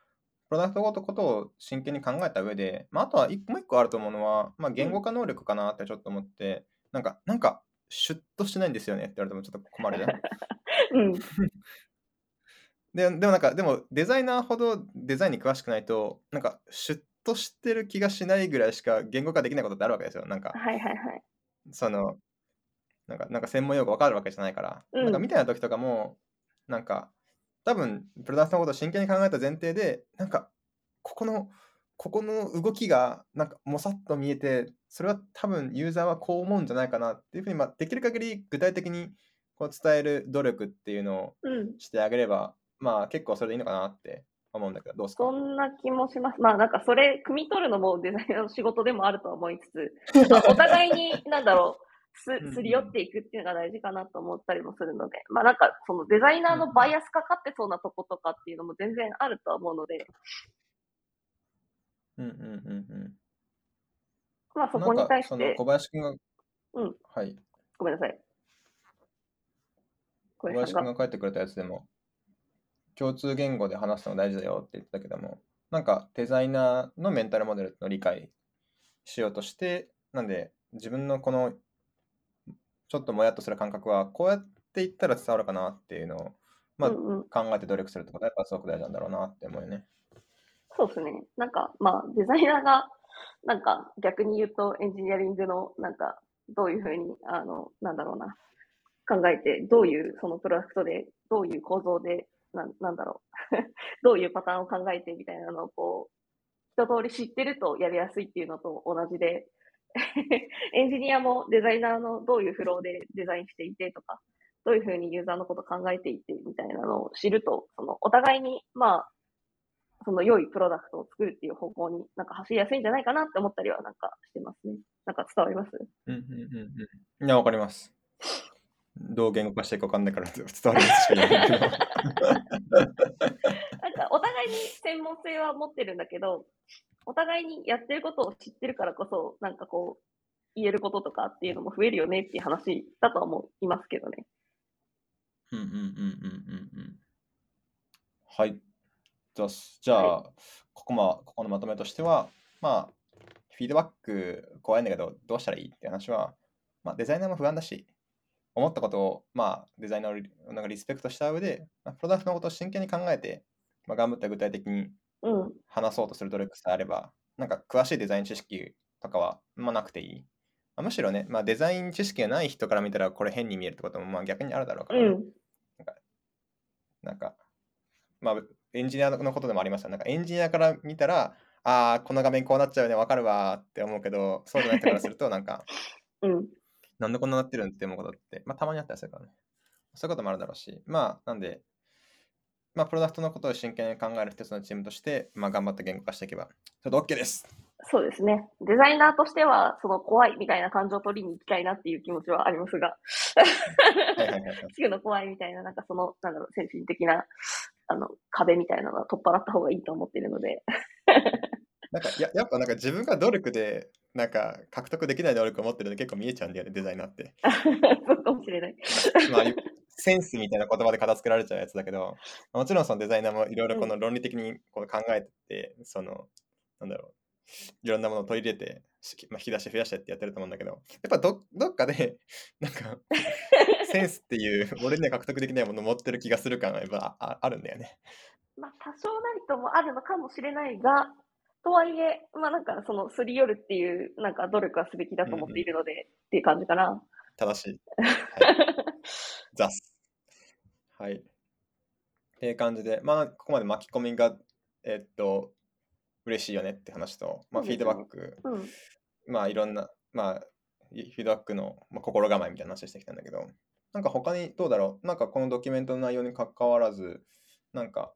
プロダクトごとことを真剣に考えた上で、まあ、あとは一個もう一個あると思うのは、まあ、言語化能力かなってちょっと思って、なんか、なんか、シュッとしないんですよねって言われてもちょっと困るじゃん。うん。ででもなんか、でもデザイナーほどデザインに詳しくないと、なんか、シュッとしてる気がしないぐらいしか言語化できないことってあるわけですよ。なんか、はいはいはい。その、なんか、なんか専門用語わかるわけじゃないから、うんなんかみたいな時とかも、なんか、多分、プロダクトのことを真剣に考えた前提で、なんか、ここの、ここの動きが、なんか、もさっと見えて、それは多分、ユーザーはこう思うんじゃないかなっていうふうに、まあ、できる限り具体的にこう伝える努力っていうのをうん。してあげれば、まあ、結構それでいいのかなって思うんだけど、どうですか？そんな気もします。まあなんかそれ、汲み取るのもデザイナーの仕事でもあるとは思いつつ、まあお互いに、なんだろう、うんす、すり寄っていくっていうのが大事かなと思ったりもするので、まあなんかそのデザイナーのバイアスかかってそうなとことかっていうのも全然あるとは思うので、うんうんうんうん。まあそこに対してなん小、林くんが、うんはい。ごめんなさい。小小林。くんが書いてくれたやつでも、共通言語で話すのが大事だよって言ってたけども、なんかデザイナーのメンタルモデルの理解しようとして、なんで自分のこのちょっともやっとする感覚はこうやって言ったら伝わるかなっていうのを、まあ、考えて努力するってことはやっぱすごく大事なんだろうなって思うよね。そうですね。なんか、まあ、デザイナーが、なんか、逆に言うと、エンジニアリングの、なんか、どういうふうに、あの、なんだろうな、考えて、どういう、そのプロダクトで、どういう構造で、ななんだろう、どういうパターンを考えてみたいなのをこう、一通り知ってるとやりやすいっていうのと同じで、エンジニアもデザイナーのどういうフローでデザインしていてとか、どういうふうにユーザーのこと考えていてみたいなのを知ると、そのお互いに、まあ、その良いプロダクトを作るっていう方向になんか走りやすいんじゃないかなって思ったりはなんかしてますね。なんか伝わります？うんうんうんうん。いや、わかります。どう言語化していくかわかんないから伝わりますしか言えないけど。お互いに専門性は持ってるんだけど、お互いにやってることを知ってるからこそ、なんかこう、言えることとかっていうのも増えるよねっていう話だとは思いますけどね。うんうんうんうんうんうん。はい。じゃあ、じゃあここま、ここのまとめとしては、まあ、フィードバック怖いんだけど、どうしたらいいって話は、まあ、デザイナーも不安だし、思ったことを、まあ、デザイナーをリなんかリスペクトした上で、まあ、プロダクトのことを真剣に考えて、まあ、頑張って具体的にうん。話そうとする努力さえあれば、なんか詳しいデザイン知識とかは、まあ、なくていい。まあ、むしろね、まあ、デザイン知識がない人から見たらこれ変に見えるってこともまあ逆にあるだろうから、うん。なんか、まあ、エンジニアのことでもありました。なんかエンジニアから見たら、ああ、この画面こうなっちゃうよね、わかるわーって思うけど、そうじゃない人からすると、なんか、うん。なんでこんななってるんって思うことって、まあ、たまにあったりするからね。そういうこともあるだろうし、まあ、なんで、まあ、プロダクトのことを真剣に考える一つのチームとして、まあ、頑張って言語化していけば、ちょっと OK です。そうですね。デザイナーとしては、その怖いみたいな感情を取りに行きたいなっていう気持ちはありますが、はいはいはいはい。すぐの怖いみたいな、なんかその、なんだろう、精神的な、あの、壁みたいなのは取っ払った方がいいと思ってるので、なんかややっぱなんか自分が努力でなんか獲得できない能力を持ってるの結構見えちゃうんだよね、デザイナーって。そうかもしれない。まあ、センスみたいな言葉で片付けられちゃうやつだけど、もちろんそのデザイナーもいろいろこの論理的にこう考えてて、その、なんだろう、いろんなものを取り入れて、しまあ、引き出し増やしてってやってると思うんだけど、やっぱどどっかで、なんか、センスっていう、俺には獲得できないものを持ってる気がする感がやっぱああるんだよね。まあ、多少なりともあるのかもしれないが、とはいえ、まあなんかそのすり寄るっていうなんか努力はすべきだと思っているので、っていう感じかな。正しい。はい、ザス。はい。っていう感じで、まあ、ここまで巻き込みが、えっと、嬉しいよねって話と、まあ、フィードバック、うん。まあ、いろんな、まあ、フィードバックの、まあ、心構えみたいな話してきたんだけど、なんか他にどうだろう？なんかこのドキュメントの内容に関わらず、なんか、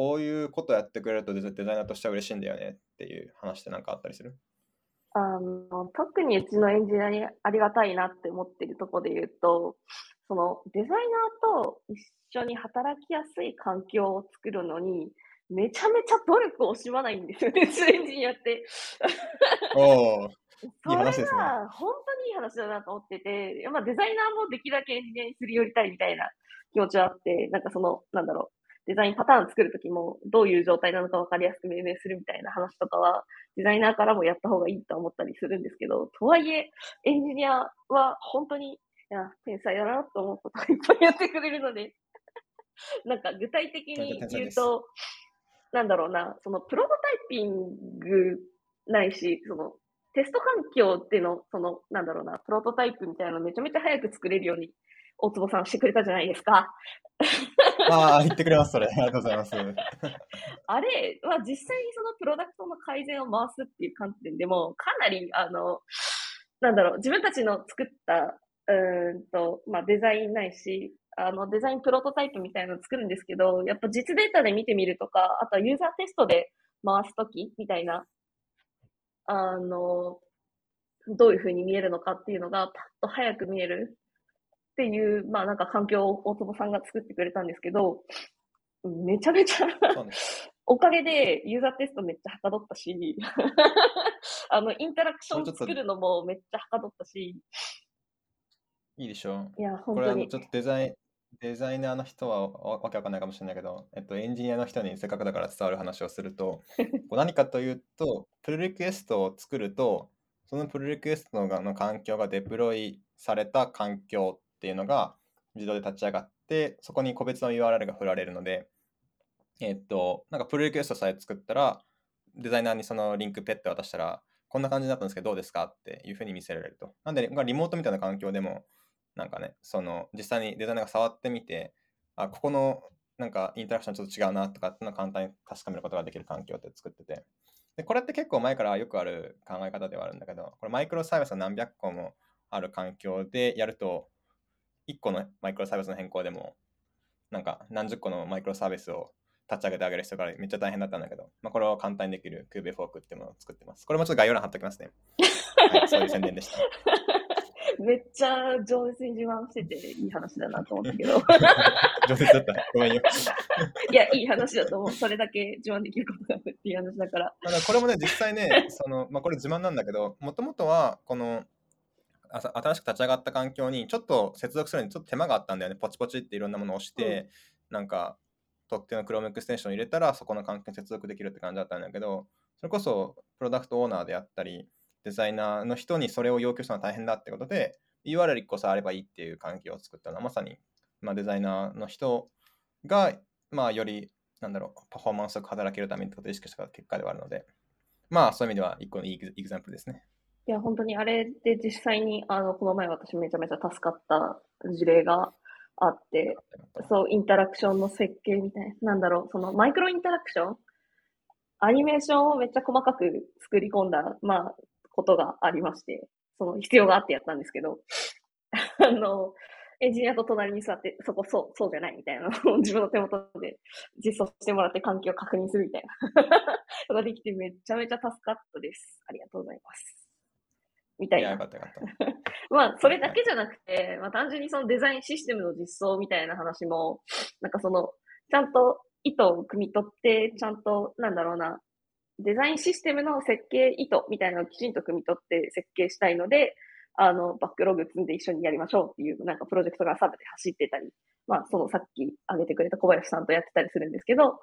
こういうことやってくれるとデザイナーとしては嬉しいんだよねっていう話ってなんかあったりする？あの、特にうちのエンジニアにありがたいなって思ってるところで言うと、そのデザイナーと一緒に働きやすい環境を作るのに、めちゃめちゃ努力を惜しまないんですよね、エンジニアって。おお、それ話ですねは本当にいい話だなと思ってて、まあ、デザイナーもできるだけエンジニアにすり寄りたいみたいな気持ちはあって、なんかその、なんだろう、デザインパターン作るときもどういう状態なのか分かりやすく命名するみたいな話とかは、デザイナーからもやった方がいいと思ったりするんですけど、とはいえ、エンジニアは本当に、いや、天才だなと思うことをいっぱいやってくれるので、なんか具体的に言うと、なんだろうな、そのプロトタイピングないし、そのテスト環境っていうの、その、なんだろうな、プロトタイプみたいなのめちゃめちゃ早く作れるように、大坪さんしてくれたじゃないですか。ああ、言ってくれます、それ。ありがとうございます。あれは実際にそのプロダクトの改善を回すっていう観点でも、かなり、あの、なんだろう、自分たちの作った、うんと、まあ、デザインないし、あの、デザインプロトタイプみたいなの作るんですけど、やっぱ実データで見てみるとか、あとはユーザーテストで回すときみたいな、あの、どういうふうに見えるのかっていうのが、パッと早く見えるっていう、まあなんか環境を大坪さんが作ってくれたんですけど、めちゃめちゃ。おかげでユーザーテストめっちゃはかどったし、あの、インタラクション作るのもめっちゃはかどったし、いいでしょいや、う。本当にち。ょっとデザイン、デザイナーの人はわわけわかんないかもしれないけど、えっと、エンジニアの人にせっかくだから伝わる話をすると、こう何かというと、プルリクエストを作ると、そのプルリクエストのの環境がデプロイされた環境っていうのが自動で立ち上がって、そこに個別の URL が振られるので、えっと、なんかプルリクエストさえ作ったら、デザイナーにそのリンクペッて渡したら、こんな感じになったんですけど、どうですかっていうふうに見せられると。なんで、リモートみたいな環境でも、なんかね、その実際にデザイナーが触ってみて、あ、ここのなんかインタラクションちょっと違うなとかっていうのを簡単に確かめることができる環境って作ってて。で、これって結構前からよくある考え方ではあるんだけど、これマイクロサービスが何百個もある環境でやると、1個のマイクロサービスの変更でも、なんか何十個のマイクロサービスを立ち上げてあげる人からめっちゃ大変だったんだけど、まあ、これを簡単にできる Kube フォークっていうものを作ってます。これもちょっと概要欄貼っておきますね。はい、そういう宣伝でした。めっちゃ上手に自慢してていい話だなと思ったけど。上手だった。ごめんよ。いや、いい話だと思う。それだけ自慢できることがあるっていう話だから。ただこれもね、実際ね、そのまあ、これ自慢なんだけど、もともとはこの新しく立ち上がった環境にちょっと接続するのにちょっと手間があったんだよね。ポチポチっていろんなものを押して、なんか特定の Chrome エクステンションを入れたらそこの環境に接続できるって感じだったんだけど、それこそプロダクトオーナーであったり、デザイナーの人にそれを要求するのは大変だってことで、URL1 個さあればいいっていう環境を作ったのはまさに、まあ、デザイナーの人が、まあ、よりなんだろうパフォーマンスよく働けるためにってことを意識した結果ではあるので、まあそういう意味では一個のいい example ですね。いや、本当にあれで実際に、あの、この前私めちゃめちゃ助かった事例があって、そう、インタラクションの設計みたいな、なんだろう、そのマイクロインタラクション？アニメーションをめっちゃ細かく作り込んだ、まあ、ことがありまして、その必要があってやったんですけど、あの、エンジニアと隣に座って、そこそう、そうじゃないみたいなのを自分の手元で実装してもらって環境を確認するみたいな のができてめちゃめちゃ助かったです。ありがとうございます。みたいなよかったよかった。まあ、それだけじゃなくて、まあ、単純にそのデザインシステムの実装みたいな話も、なんかその、ちゃんと意図を汲み取って、ちゃんと、なんだろうな、デザインシステムの設計意図みたいなのをきちんと汲み取って設計したいので、あの、バックログ積んで一緒にやりましょうっていう、なんかプロジェクトがサブで走ってたり、まあ、そのさっき挙げてくれた小林さんとやってたりするんですけど、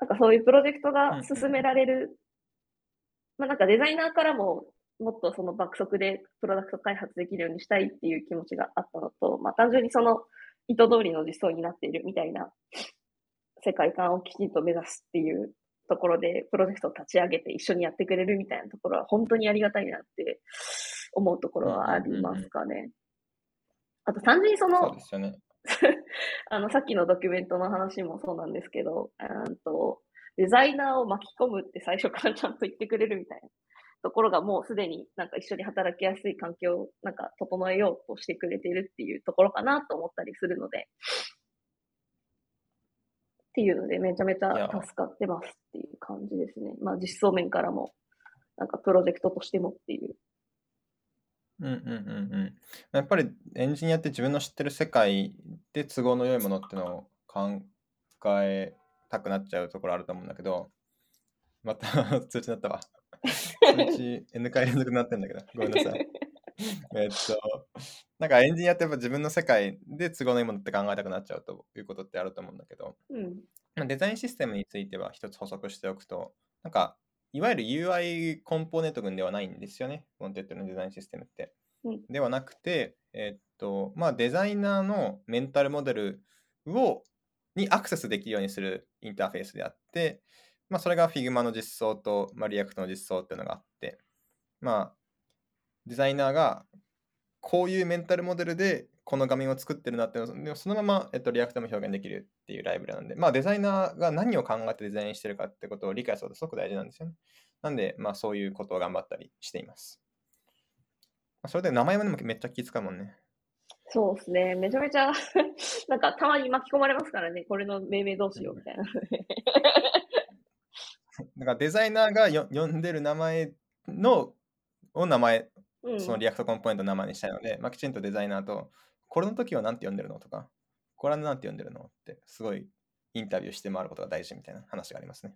なんかそういうプロジェクトが進められるまあなんかデザイナーからももっとその爆速でプロダクト開発できるようにしたいっていう気持ちがあったのと、まあ単純にその意図通りの実装になっているみたいな世界観をきちんと目指すっていうところでプロジェクトを立ち上げて一緒にやってくれるみたいなところは本当にありがたいなって思うところはありますかね。あと単純にそそうのですよね。あの、さっきのドキュメントの話もそうなんですけど、うんと、デザイナーを巻き込むって最初からちゃんと言ってくれるみたいなところがもうすでになんか一緒に働きやすい環境をなんか整えようとしてくれているっていうところかなと思ったりするので、っていうのでめちゃめちゃ助かってますっていう感じですね。まあ実装面からも、なんかプロジェクトとしてもっていう。うんうんうんうん。やっぱりエンジニアって自分の知ってる世界で都合の良いものっていうのを考えたくなっちゃうところあると思うんだけど、また 通知になったわ。通知 N 回連続になってんだけど、ごめんなさい。えっと、なんかエンジニアってやっぱ自分の世界で都合のいいものって考えたくなっちゃうということってあると思うんだけど、うん。まあデザインシステムについては一つ補足しておくと、なんか、いわゆる UI コンポーネント群ではないんですよね。コンテンツのデザインシステムって。うんではなくて、えっと、まあ、デザイナーのメンタルモデルを、にアクセスできるようにするインターフェースであって、まあ、それが Figma の実装と、まあ、React の実装っていうのがあって、まあ、デザイナーがこういうメンタルモデルでこの画面を作ってるなっていうのをそのまま、えっと、 React でも表現できるっていうライブラリなんで、まあ、デザイナーが何を考えてデザインしてるかってことを理解することすごく大事なんですよね。なんで、まあ、そういうことを頑張ったりしています。それで名前もでもめっちゃ気使うもんね。そうですね。めちゃめちゃ、なんかたまに巻き込まれますからね。これの命名どうしようみたいな。だからデザイナーがよ呼んでる名前のを名前、うん。そのリアクトコンポーネントの名前にしたいので、まあ、きちんとデザイナーと、これの時は何て呼んでるのとか、これは何て呼んでるのって、すごいインタビューして回ることが大事みたいな話がありますね。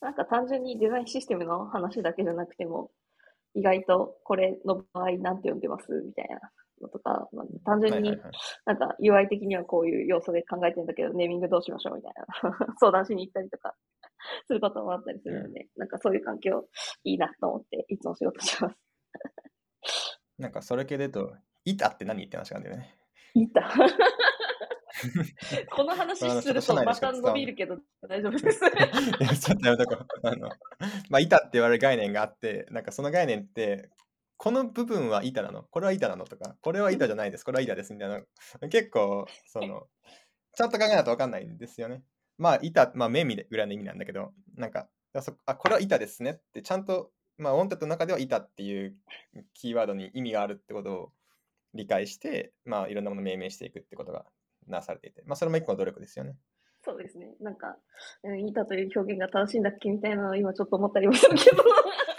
なんか単純にデザインシステムの話だけじゃなくても、意外とこれの場合なんて呼んでますみたいなのとか、まあ、単純に。なんか UI 的にはこういう要素で考えてるんだけど、ネーミングどうしましょうみたいな 相談しに行ったりとか することもあったりするので、なんかそういう環境いいなと思っていつも仕事してます。なんかそれ系で言うと、板って何って話があるんだよね。いた。この話するとまた伸びるけど大丈夫です。いや、ちょっとやめとこう。あの、まあ、板って言われる概念があって、なんかその概念って、この部分は板なの？これは板なの？とか、これは板じゃないです、これは板ですみたいな。結構、その、ちゃんと考えないと分かんないんですよね。まあ、板、まあ、面ぐらいの意味なんだけど、なんか、あ、これは板ですねって、ちゃんと、まあ、ウォンテッドの中では板っていうキーワードに意味があるってことを理解して、まあ、いろんなものを命名していくってことがなされていて、まあ、それも一個の努力ですよね。そうですね。なんか、うん、板という表現が正しいんだっけみたいなのを今ちょっと思ったりもするけど。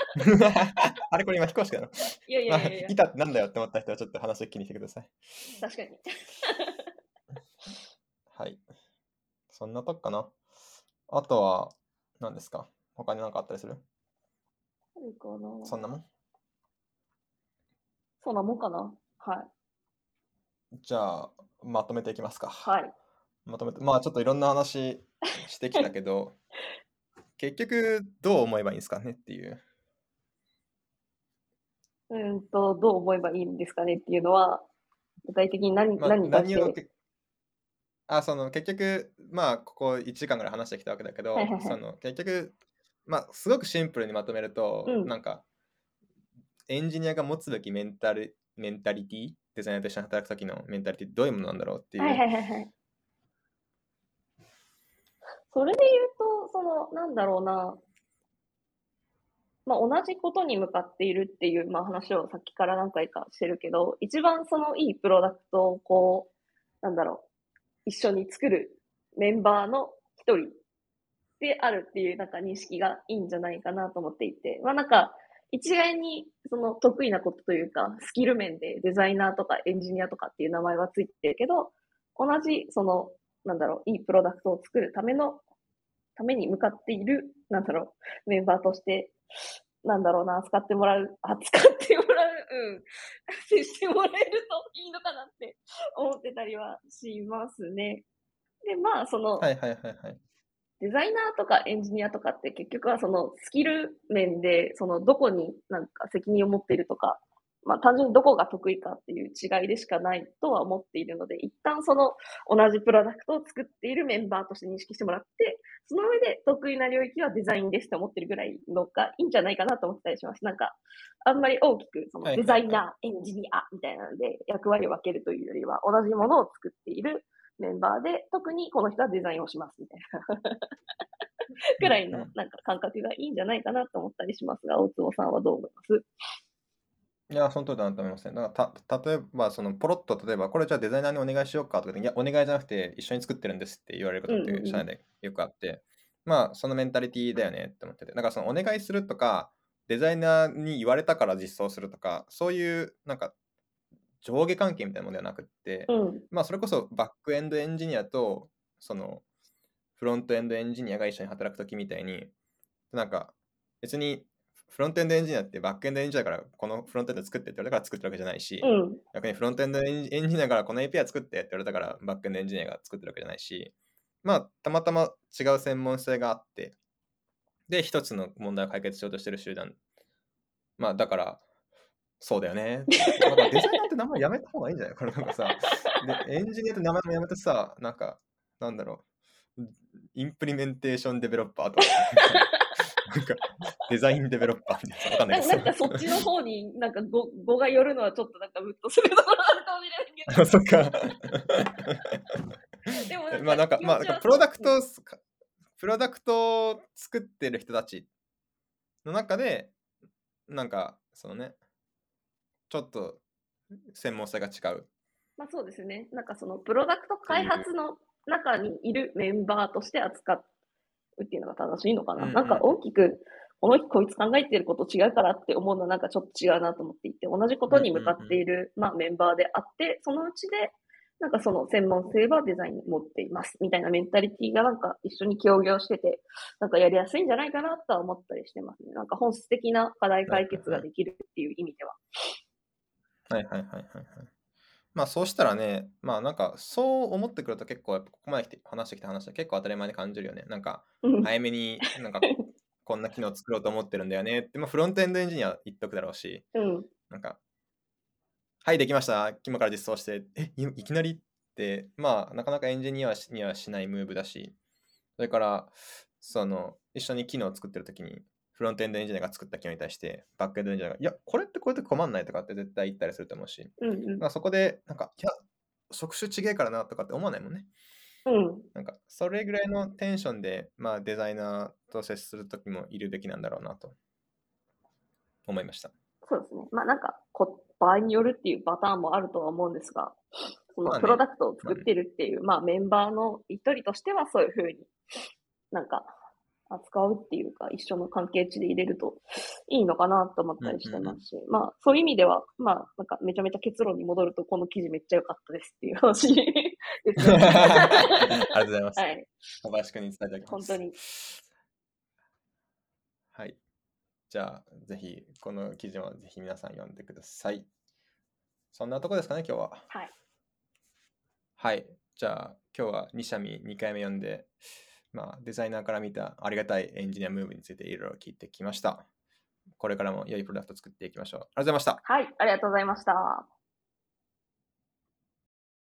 あれこれ今非公式だな。いやいやいやいや、まあ、板ってなんだよって思った人はちょっと話を聞きに来てください。確かに。はい。そんなとこかな。あとは、何ですか？他に何かあったりする？あるかなそんなもん？そんなもんかなはい。じゃあ、まとめていきますか。はい。まとめて、まあちょっといろんな話してきたけど、結局どう思えばいいんですかねっていう。うんと、どう思えばいいんですかねっていうのは、具体的に何,、まあ、何何をあその結局まあここ1時間ぐらい話してきたわけだけど、はいはいはい、その結局まあすごくシンプルにまとめると、うん、なんかエンジニアが持つべきメンタルメンタリティデザイナーと一緒に働く時のメンタリティどういうものなんだろうっていう。はいはいはいはい、それで言うと、その、なんだろうな、まあ、同じことに向かっているっていう、まあ、話をさっきから何回かしてるけど、一番そのいいプロダクトをこう、なんだろう、一緒に作るメンバーの一人であるっていうなんか認識がいいんじゃないかなと思っていて、まあなんか一概にその得意なことというか、スキル面でデザイナーとかエンジニアとかっていう名前はついてるけど、同じその、なんだろう、いいプロダクトを作るための、ために向かっている、なんだろう、メンバーとして、なんだろうな、扱ってもらう、扱ってもらう、うん、接してもらえるといいのかなって思ってたりはしますね。で、まあ、その、はいはいはいはい。デザイナーとかエンジニアとかって結局はそのスキル面で、そのどこになんか責任を持っているとか、まあ単純にどこが得意かっていう違いでしかないとは思っているので、一旦その同じプロダクトを作っているメンバーとして認識してもらって、その上で得意な領域はデザインですと思ってるぐらいのがいいんじゃないかなと思ったりします。なんか、あんまり大きくそのデザイナー、エンジニアみたいなので役割を分けるというよりは、同じものを作っているメンバーで、特にこの人はデザインをしますみたいな。くらいのなんか感覚がいいんじゃないかなと思ったりしますが、大坪さんはどう思います？いや、その通りだなと思いますね。だからた、例えば、そのポロッと、例えば、これじゃあデザイナーにお願いしようかとかいや、お願いじゃなくて、一緒に作ってるんですって言われることって社内でよくあって、まあ、そのメンタリティだよねって思ってて、だからそのお願いするとか、デザイナーに言われたから実装するとか、そういう、なんか、上下関係みたいなものではなくって、うん、まあそれこそバックエンドエンジニアとそのフロントエンドエンジニアが一緒に働くときみたいになんか別にフロントエンドエンジニアってバックエンドエンジニアからこのフロントエンド作ってって言われたから作ってるわけじゃないし、うん、逆にフロントエンドエンジニアからこの API 作ってって言われたからバックエンドエンジニアが作ってるわけじゃないしまあたまたま違う専門性があってで一つの問題を解決しようとしてる集団。まあだからそうだよね。なんかデザイナーって名前やめた方がいいんじゃない？これなんかさ、でエンジニアって名前もやめてさ、なんか、なんだろう、インプリメンテーションデベロッパーとか、なんか、デザインデベロッパーみたいな。わかんないなんかそっちの方になんか語語が寄るのはちょっとなんかムッとするところあるかもしれないけど。そっか。でもまあなんか、まあなんかプロダクト、プロダクトを作ってる人たちの中で、なんか、そのね、ちょっと専門性が違う。まあそうですね。なんかそのプロダクト開発の中にいるメンバーとして扱うっていうのが正しいのかな。うんうん、なんか大きく、この人こいつ考えてること違うからって思うのはなんかちょっと違うなと思っていて、同じことに向かっている、まあ、メンバーであって、そのうちでなんかその専門性はデザインに持っていますみたいなメンタリティがなんか一緒に協業してて、なんかやりやすいんじゃないかなとは思ったりしてますね。なんか本質的な課題解決ができるっていう意味では。はいはいはいはいはい。まあそうしたらね、まあなんかそう思ってくると結構やっぱここまで来て話してきた話は結構当たり前に感じるよね。なんか早めになんかこんな機能作ろうと思ってるんだよねって、まあフロントエンドエンジニア言っとくだろうし、うん。なんか、はいできました、今から実装して、え、いいきなりって、まあなかなかエンジニアにはしないムーブだし、それから、その一緒に機能を作ってる時に、フロントエンドエンジニアが作った機能に対して、バックエンドエンジニアが、いや、これってこうやって困んないとかって絶対言ったりすると思うし、うんうんまあ、そこで、なんか、いや、職種違えからなとかって思わないもんね。うん。なんか、それぐらいのテンションで、まあ、デザイナーと接するときもいるべきなんだろうなと思いました。そうですね。まあなんかこ、場合によるっていうパターンもあるとは思うんですが、そまあねのプロダクトを作ってるっていう、まあメンバーの一人としてはそういうふうになんか扱うっていうか、一緒の関係値で入れるといいのかなと思ったりしてますし、まあそういう意味では、まあなんかめちゃめちゃ結論に戻ると、この記事めっちゃ良かったですっていう話ですね。ありがとうございます。はい。小林君に伝えておきます。本当に。はい。じゃあ、ぜひ、この記事もぜひ皆さん読んでください。そんなとこですかね、今日は。はい。はい。じゃあ、今日は2社見2回目読んで、まあ、デザイナーから見たありがたいエンジニアムーブについていろいろ聞いてきました。これからも良いプロダクトを作っていきましょう。ありがとうございました。はい。ありがとうございました。